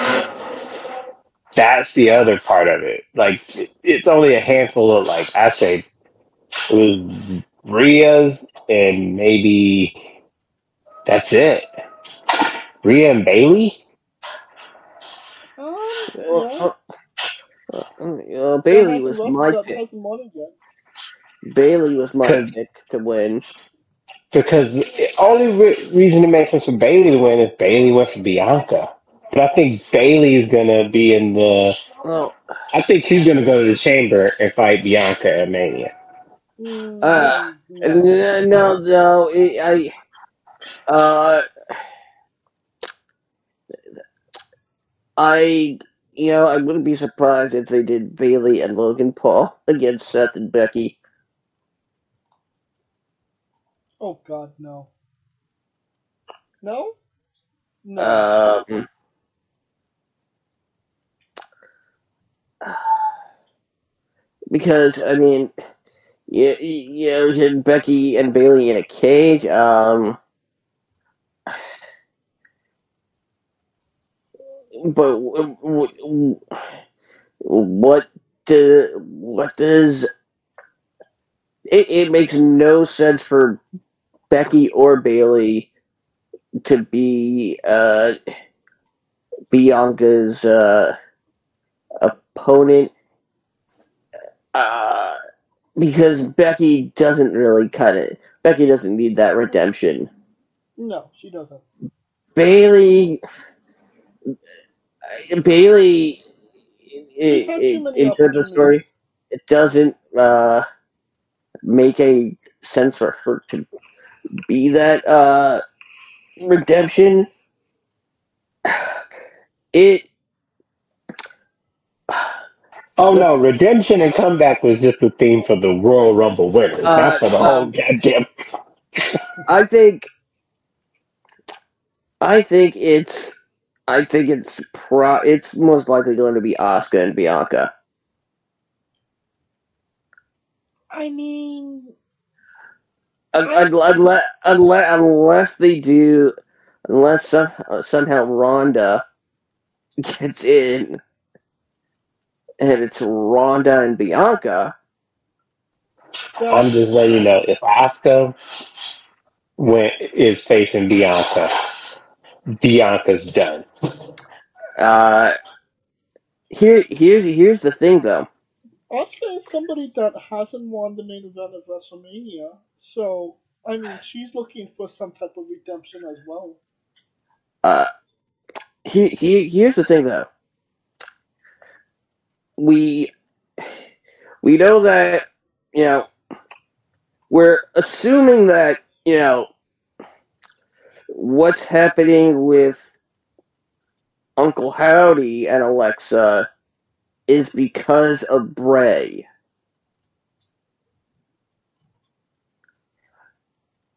that's the other part of it. Like it's only a handful of like I say it was Rhea's and maybe that's it. Rhea and Bayley. Um, Uh, yeah. uh, uh, That Bayley was my pick. hasn't won it yet. Bayley was my Cause, pick to win. because the only re- reason it makes sense for Bayley to win is Bayley went for Bianca. But I think Bayley is gonna be in the. Well, I think she's gonna go to the chamber and fight Bianca at Mania. uh, Mm, no, no, no I, I, uh, I, you know, I wouldn't be surprised if they did Bayley and Logan Paul [LAUGHS] against Seth and Becky. Oh God, no. No? No. Um, because I mean, yeah, yeah, we had Becky and Bayley in a cage. Um, but what do what does it? It makes no sense for Becky or Bayley to be uh, Bianca's uh, opponent uh, because Becky doesn't really cut it. Becky doesn't need that redemption. No, she doesn't. Bayley, Bayley, had in, terms of story, it doesn't uh, make any sense for her to be that uh, redemption. It Oh no, redemption and comeback was just the theme for the Royal Rumble winners, uh, not for the whole um, goddamn. I think I think it's I think it's pro it's most likely going to be Asuka and Bianca. I mean, Un- un- Unless unless unless they do unless some, somehow Ronda gets in and it's Ronda and Bianca. I'm just letting you know if Asuka went is facing Bianca, Bianca's done. Uh, here, here's here's the thing though. Asuka is somebody that hasn't won the main event of WrestleMania, so I mean she's looking for some type of redemption as well. Uh, here, here, here's the thing though. We we know that you know we're assuming that you know what's happening with Uncle Howdy and Alexa is because of Bray.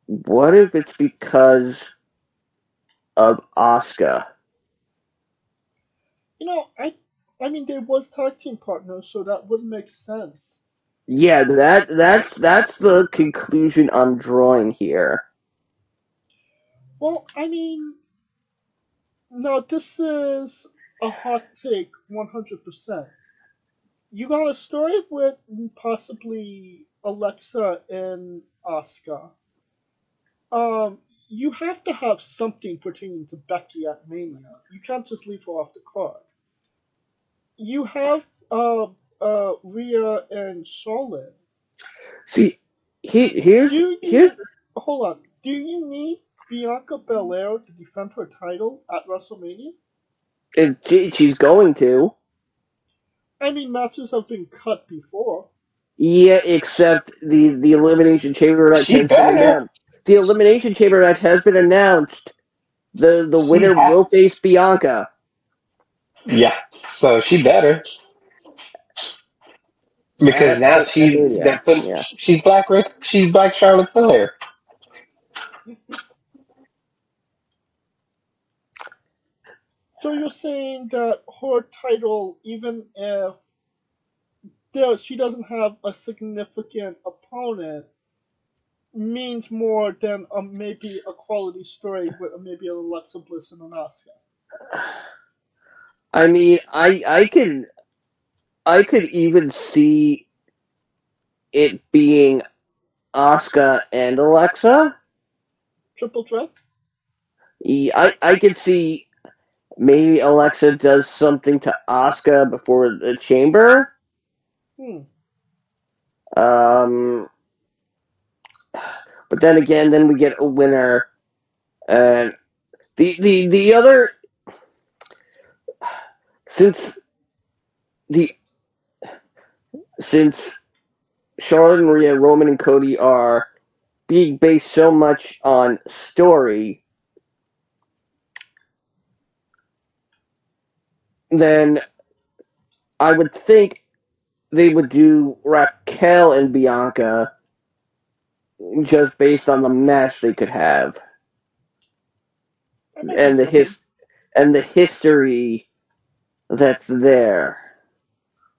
What if it's because of Asuka? You know, I I mean they was tag team partners, so that would make sense. Yeah, that that's that's the conclusion I'm drawing here. Well, I mean, now this is a hot take, one hundred percent. You got a story with possibly Alexa and Asuka. Um, you have to have something pertaining to Becky at Mania. You can't just leave her off the card. You have uh uh Rhea and Charlotte. See, he, here's Do you here's hold on. Do you need Bianca Belair to defend her title at WrestleMania? and she, she's going to. I mean, matches have been cut before. Yeah, except the the elimination chamber match She has better. announced. The elimination chamber match has been announced. The the winner Yeah. will face Bianca. Yeah, so she better. Because now she's yeah, yeah. she's Black Ric, she's Black Charlotte Flair. So you're saying that her title, even if there, she doesn't have a significant opponent, means more than a, maybe a quality story with maybe an Alexa Bliss and an Asuka. I mean, I I can I could even see it being Asuka and Alexa. Triple threat? Yeah, I I could see maybe Alexa does something to Asuka before the chamber. Hmm. Um, but then again, then we get a winner, and the the the other since the since Charlotte and Rhea, Roman and Cody are being based so much on story, then I would think they would do Raquel and Bianca just based on the match they could have and the his and the history that's there.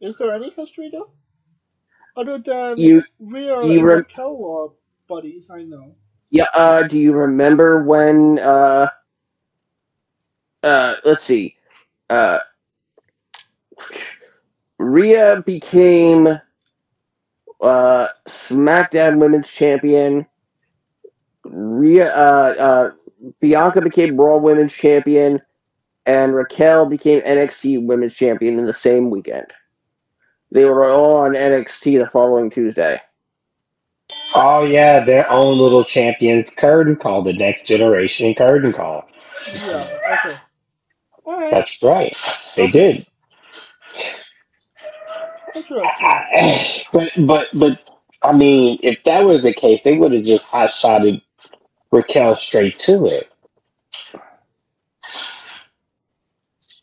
Is there any history though? Other than You- Rhea you and rem- Raquel are buddies, I know. Yeah, uh, do you remember when, uh, uh, let's see, uh, Rhea became, uh, SmackDown Women's Champion. Rhea, uh, uh, Bianca became Raw Women's Champion, and Raquel became NXT Women's Champion in the same weekend. They were all on NXT the following Tuesday. Oh yeah, their own little champions curtain call, the next generation curtain call. Yeah, okay. Alright, That's right. They did. Interesting. [SIGHS] But but but I mean, if that was the case, they would have just hot shotted Raquel straight to it.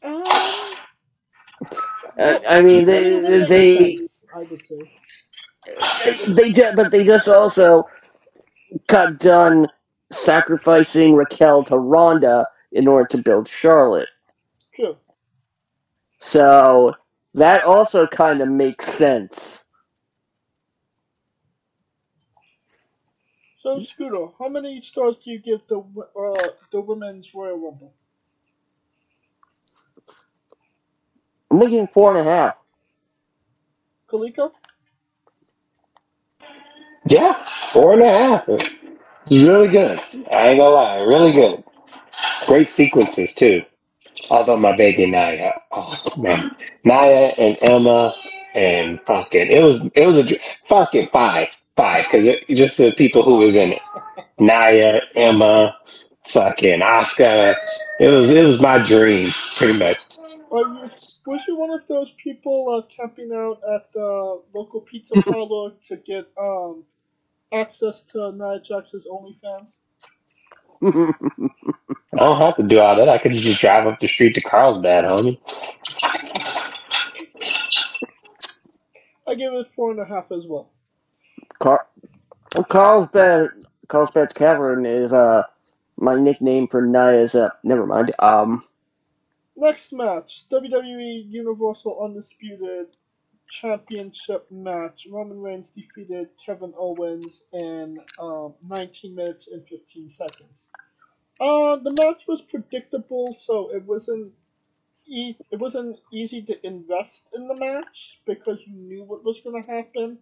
Um, Uh, I mean, I they they makes sense, I would say. they just, but they just also got done sacrificing Raquel to Ronda in order to build Charlotte. True. So that also kind of makes sense. So, Scooter, how many stars do you give the uh, the women's Royal Rumble? I'm looking four and a half. Kaliko? Yeah, four and a half. Really good. I ain't gonna lie, really good. great sequences too. Although my baby Nia, oh man, Nia and Emma and fucking it was it was a fucking five five because it just the people who was in it, Nia, Emma, fucking Asuka. It was it was my dream pretty much. You, was you one of those people uh, camping out at the local pizza parlor to get um, access to Nia Jax's OnlyFans? I don't have to do all that. I could just drive up the street to Carlsbad, homie. I give it four and a half as well. Car- Carlsbad Carlsbad Cavern is uh my nickname for Nia's. Uh, never mind. Um, Next match WWE Universal Undisputed Championship match. Roman Reigns defeated Kevin Owens in um, 19 minutes and 15 seconds. Uh, the match was predictable, so it wasn't e- it wasn't easy to invest in the match because you knew what was going to happen.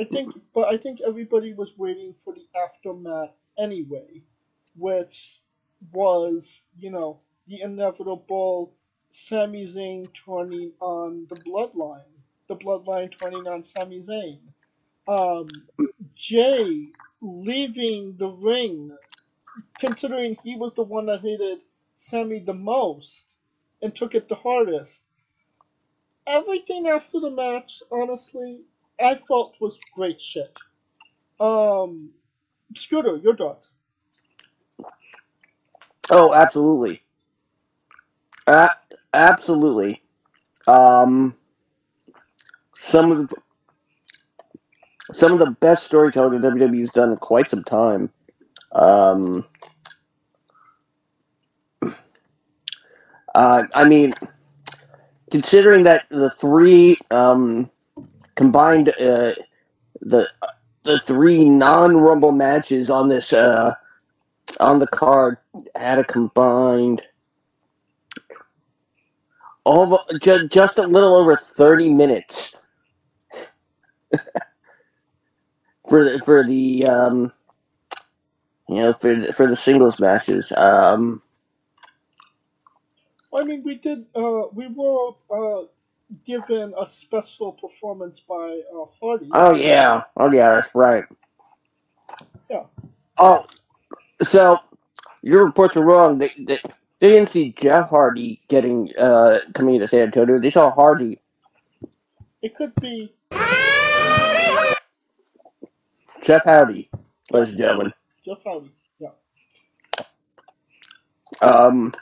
I think, but I think everybody was waiting for the aftermath anyway, which was you know the inevitable Sami Zayn turning on the Bloodline, the Bloodline turning on Sami Zayn, um, Jey leaving the ring, considering he was the one that hated Sami the most and took it the hardest. Everything after the match, honestly, I felt was great shit. Um, Scooter, your thoughts? oh, absolutely. Uh, absolutely. Um, some of the, some of the best storytelling that WWE's done in quite some time. Um, [CLEARS THROAT] uh, I mean, considering that the three um, combined uh, the the three non Rumble matches on this uh, on the card had a combined all just, just a little over 30 minutes [LAUGHS] for the, for the um you know for the, for the singles matches um I mean, we did. Uh, we were uh, given a special performance by uh, Hardy. oh yeah oh yeah that's right Yeah. oh so your reports are wrong they, they, they didn't see Jeff Hardy getting uh coming to San Antonio they saw Hardy It could be. Jeff Hardy ladies and gentlemen Jeff Hardy. Yeah. Um,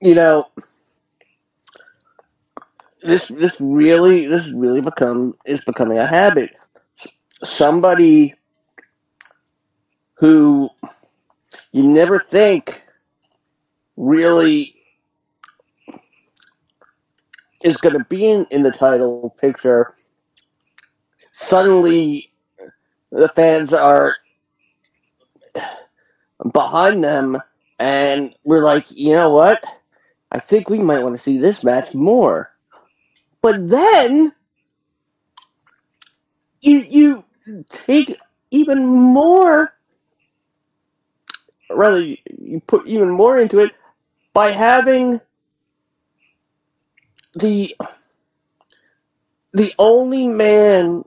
you know, this this really this really become is becoming a habit. Somebody who you never think really is going to be in, in the title picture. Suddenly, the fans are behind them, and we're like, you know what? I think we might want to see this match more. But then you you take even more rather you put even more into it by having the the only man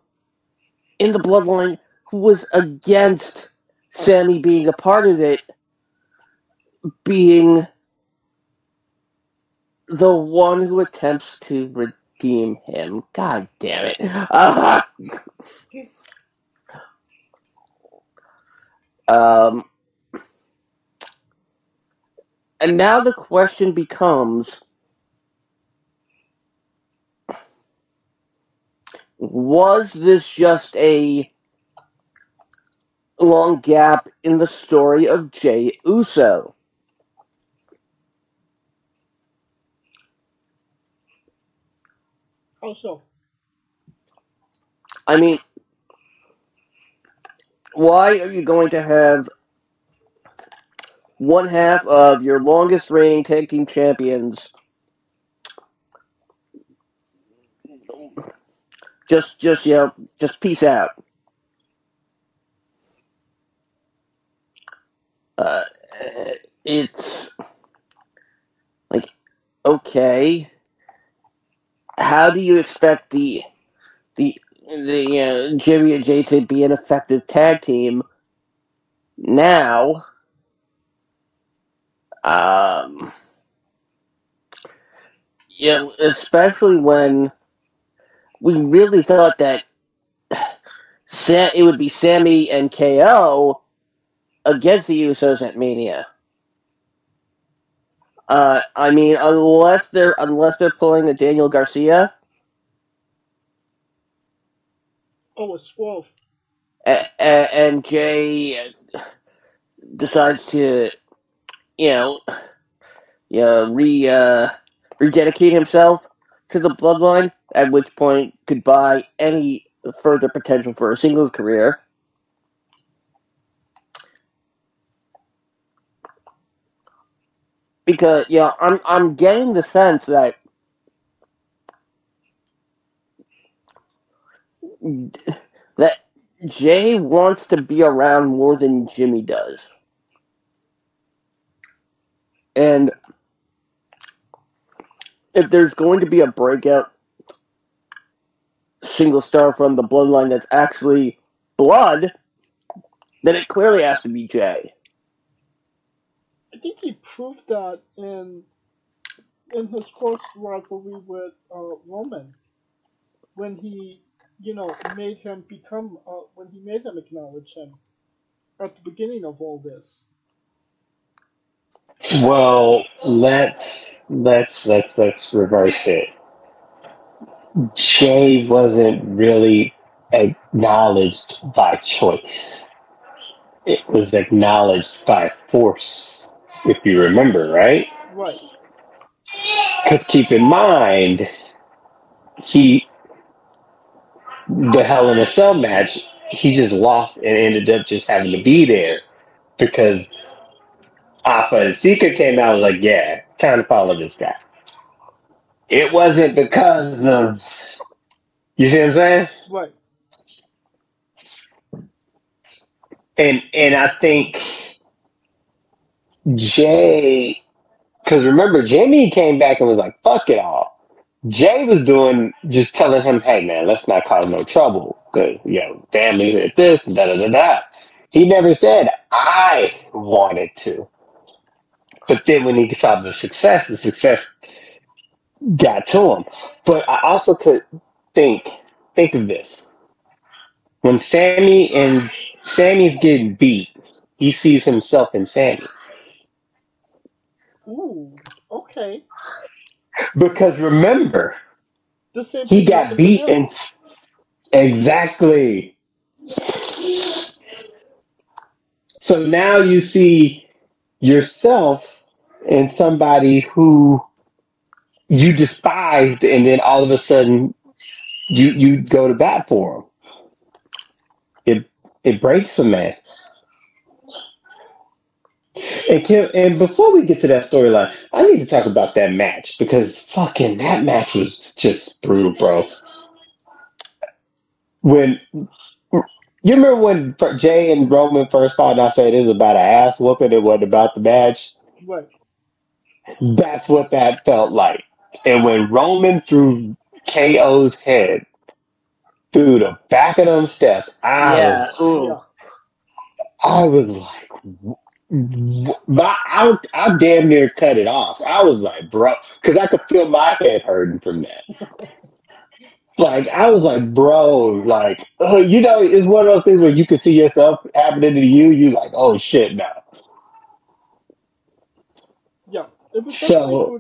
in the bloodline who was against Sami being a part of it being the one who attempts to redeem him. God damn it. Uh, [LAUGHS] um, and now the question becomes was this just a long gap in the story of Jey Uso? Also. I mean, why are you going to have one half of your longest reigning tag team champions just just you know just peace out it's like okay. How do you expect the the the uh, Jimmy and Jey to be an effective tag team now? Um, yeah, especially when we really thought that Sam, it would be Sami and KO against the Usos at Mania. Uh, I mean, unless they're unless they're pulling a Daniel Garcia, Oh, it's a- a- and Jey decides to, you know, you know, re uh, rededicate himself to the Bloodline. At which point, goodbye any further potential for a singles career. Because yeah, I'm I'm getting the sense that that Jey wants to be around more than Jimmy does. And if there's going to be a breakout single star from the bloodline that's actually blood, then it clearly has to be Jey. I think he proved that in in his first rivalry with uh, Roman, when he, you know, made him become, uh, when he made him acknowledge him at the beginning of all this. Well, let's let's let's let's reverse it. Jey wasn't really acknowledged by choice. It was acknowledged by force, if you remember, right? Right. Because keep in mind, he the Hell in a Cell match, he just lost and ended up just having to be there because Afa and Sika came out and was like, yeah, time to follow this guy. It wasn't because of you see what I'm saying? Right. And and I think Jey because remember Jimmy came back and was like, fuck it all. Jey was doing just telling him, hey man, let's not cause no trouble. Because, you know, families at this and da da da da. He never said I wanted to. But then when he saw the success, the success got to him. But I also could think think of this. When Sami and Sami's getting beat, he sees himself in Sami. Ooh. Okay. Because remember, The same he got beat and exactly. So now you see yourself in somebody who you despised, and then all of a sudden you you go to bat for them. It it breaks a man. And Kim, and before we get to that storyline, I need to talk about that match because fucking that match was just brutal, bro. When you remember when Jey and Roman first fought, and I said it was about an ass whooping, it wasn't about the match. Right. That's what that felt like. And when Roman threw KO's head through the back of them steps, I Yeah. was. I was like, my, I, I damn near cut it off. I was like, bro, because I could feel my head hurting from that. [LAUGHS] Like I was like, bro, like uh, you know, it's one of those things where you can see yourself happening to you. You're like, oh shit, no. Yeah. It was definitely So,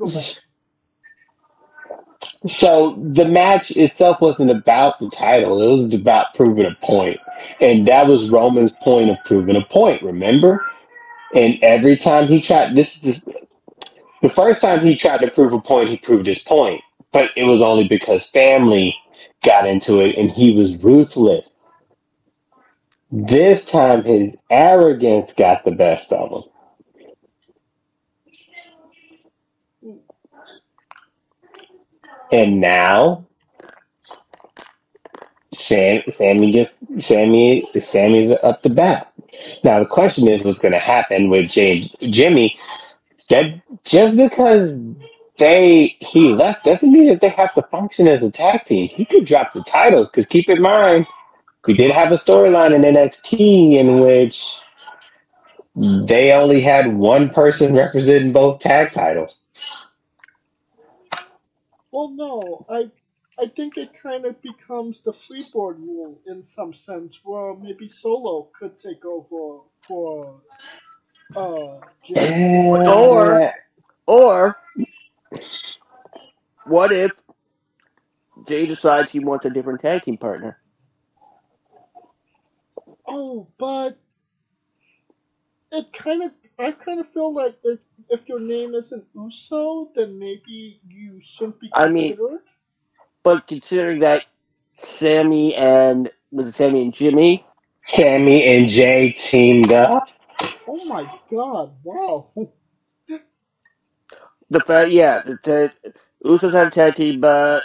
so the match itself wasn't about the title. It was about proving a point, and that was Roman's point of proving a point. Remember? And every time he tried, this is the, the first time he tried to prove a point, he proved his point, but it was only because family got into it, and he was ruthless. This time, his arrogance got the best of him. And now, Sam, Sami just Sami, Sami's up the bat. Now the question is, what's going to happen with James Jimmy? That just because they he left doesn't mean that they have to function as a tag team. He could drop the titles because keep in mind we did have a storyline in NXT in which they only had one person representing both tag titles. Well, no, I I think it kind of becomes the Freebird rule in some sense, where maybe Solo could take over for uh Jimmy. Or, or, what if Jey decides he wants a different tag team partner? Oh, but it kind of I kind of feel like if, if your name isn't Uso, then maybe you shouldn't be considered. I mean, but considering that Sami and was it Sami and Jimmy? Sami and Jey teamed up. Oh my god! Wow. The fact, yeah, the, the Usos had a tag team uh,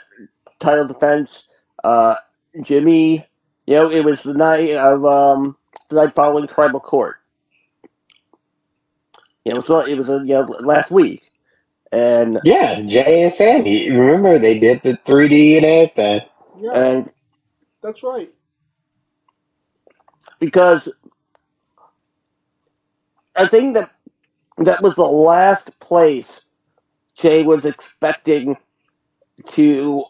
title defense. Uh, Jimmy, you know, it was the night of um the night following Tribal Court. You know, it was it was uh, you know last week, and Yeah, Jey and Sami. Remember they did the 3D and everything. Yeah, and that's right. because I think that that was the last place Jey was expecting to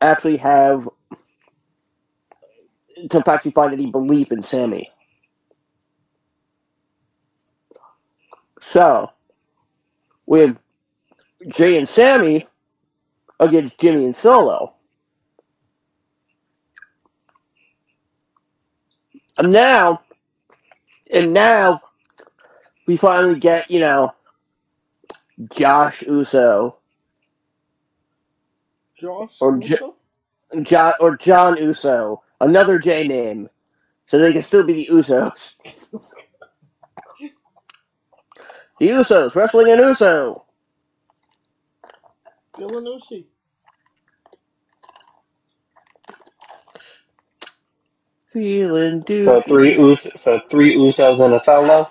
actually have to actually find any belief in Sami. So, with Jey and Sami against Jimmy and Solo, and now, and now, we finally get you know Josh Uso Josh or J- Uso? John or John Uso, another J name, so they can still be the Usos. [LAUGHS] the Usos wrestling an Uso. Dylan Usi. Feeling doo. So three Us, so three Usos and a solo.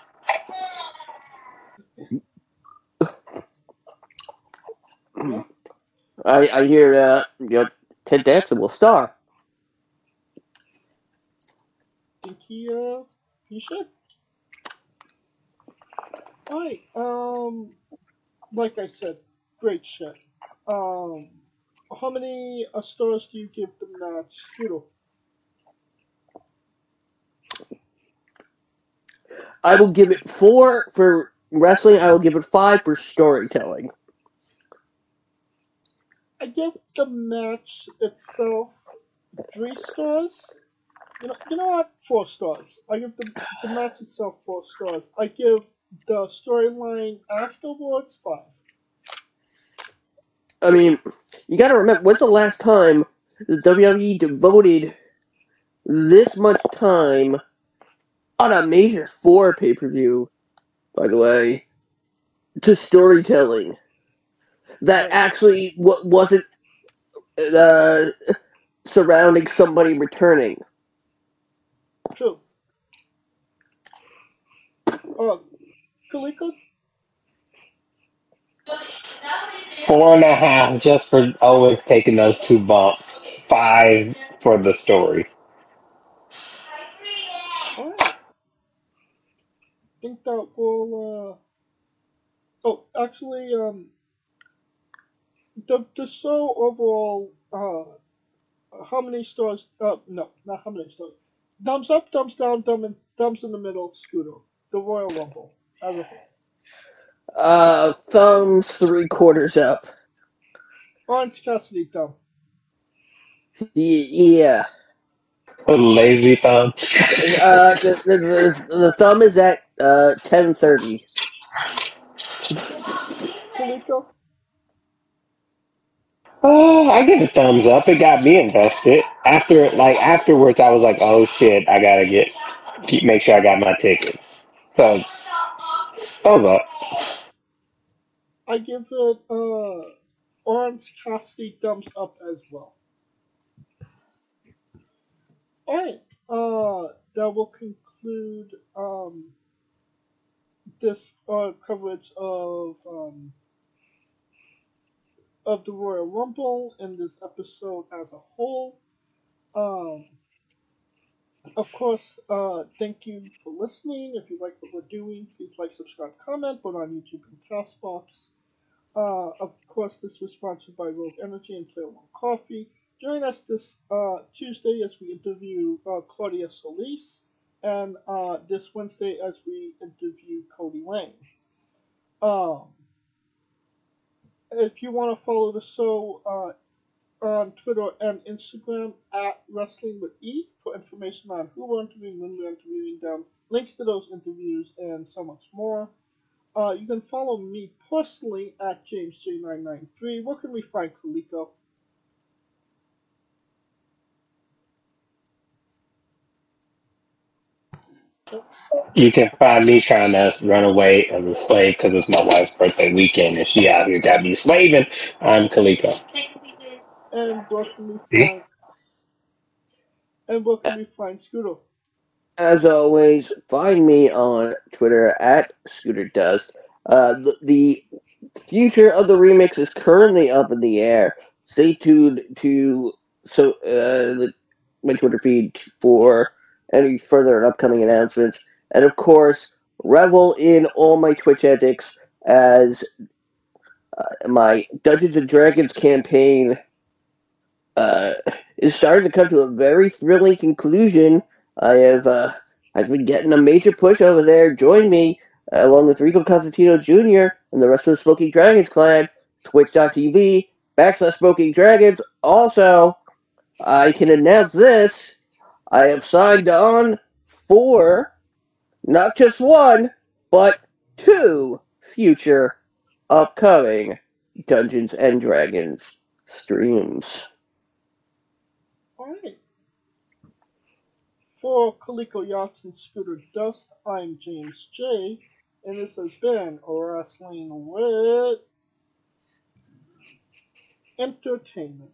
I I hear uh, you know, Ted Danson will star. Think he uh he should. Alright, um like I said, great shit. Um how many uh, stars do you give the match? Scoodle. I will give it four for wrestling. I will give it five for storytelling. I give the match itself three stars. You know, you know what? Four stars. I give the, the match itself four stars. I give the storyline afterwards five. I mean, you got to remember when's the last time the WWE devoted this much time on a major four pay per view? By the way, to storytelling that actually w- wasn't uh, surrounding somebody returning. True. Uh, Kaliko? Four and a half just for always taking those two bumps. Five for the story. Alright. think that will, uh... Oh, actually, um... The, the show overall, uh... How many stars? Uh, no, not how many stars. Thumbs up, thumbs down, thumb in, thumbs in the middle, Scooter. The Royal Rumble. As a whole. Uh, thumbs three quarters up. Orange Cassidy thumb. Y- yeah. A lazy thumb. Uh, the, the, the, the thumb is at uh ten thirty. Kaliko? Uh, I give a thumbs up. It got me invested. After, like afterwards, I was like, "Oh shit, I gotta get, keep make sure I got my tickets." So, thumbs up. I give it, uh... Orange Cassidy thumbs up as well. Alright, uh, that will conclude um, this uh, coverage of um, of the Royal Rumble in this episode as a whole. Um, of course, uh, thank you for listening. If you like what we're doing, please like, subscribe, comment, both on YouTube and Castbox. Uh, of course, this was sponsored by Rogue Energy and Player One Coffee. Join us this uh, Tuesday as we interview uh, Claudia Solis, and uh, this Wednesday as we interview Cody Lane. Um, if you want to follow the show uh, on Twitter and Instagram at Wrestling with E for information on who we're interviewing, when we're interviewing them, links to those interviews, and so much more. Uh, you can follow me personally at JamesJ993. Where can we find Kaliko? You can find me trying to run away as a slave because it's my wife's birthday weekend and she out here got me slaving. I'm Kaliko. And where can we See? find and where can we find Scooter? As always, find me on Twitter at Scooter Dust. Uh, the, the future of the remix is currently up in the air. Stay tuned to so uh, the, my Twitter feed for any further and upcoming announcements, and of course, revel in all my Twitch antics as uh, my Dungeons and Dragons campaign uh, is starting to come to a very thrilling conclusion. I have uh, I've been getting a major push over there. Join me uh, along with Rico Constantino Jr. and the rest of the Smoking Dragons clan. Twitch.tv backslash Smoking Dragons. Also, I can announce this. I have signed on for not just one, but two future upcoming Dungeons and Dragons streams. Alright. For Kaliko Yachts and Scooter Dust, I'm James J. And this has been Wrestling with Entertainment.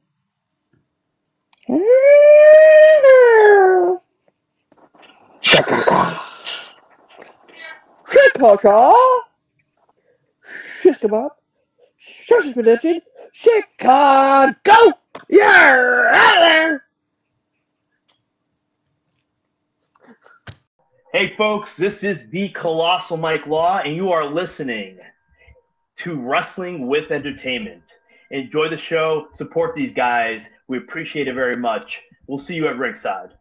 Chicago! Shish kebab! Shish prediction! Chicago! Yeah! Out of there! Hey, folks, this is the Colossal Mike Law, and you are listening to Wrestling with Entertainment. Enjoy the show, support these guys. We appreciate it very much. We'll see you at ringside.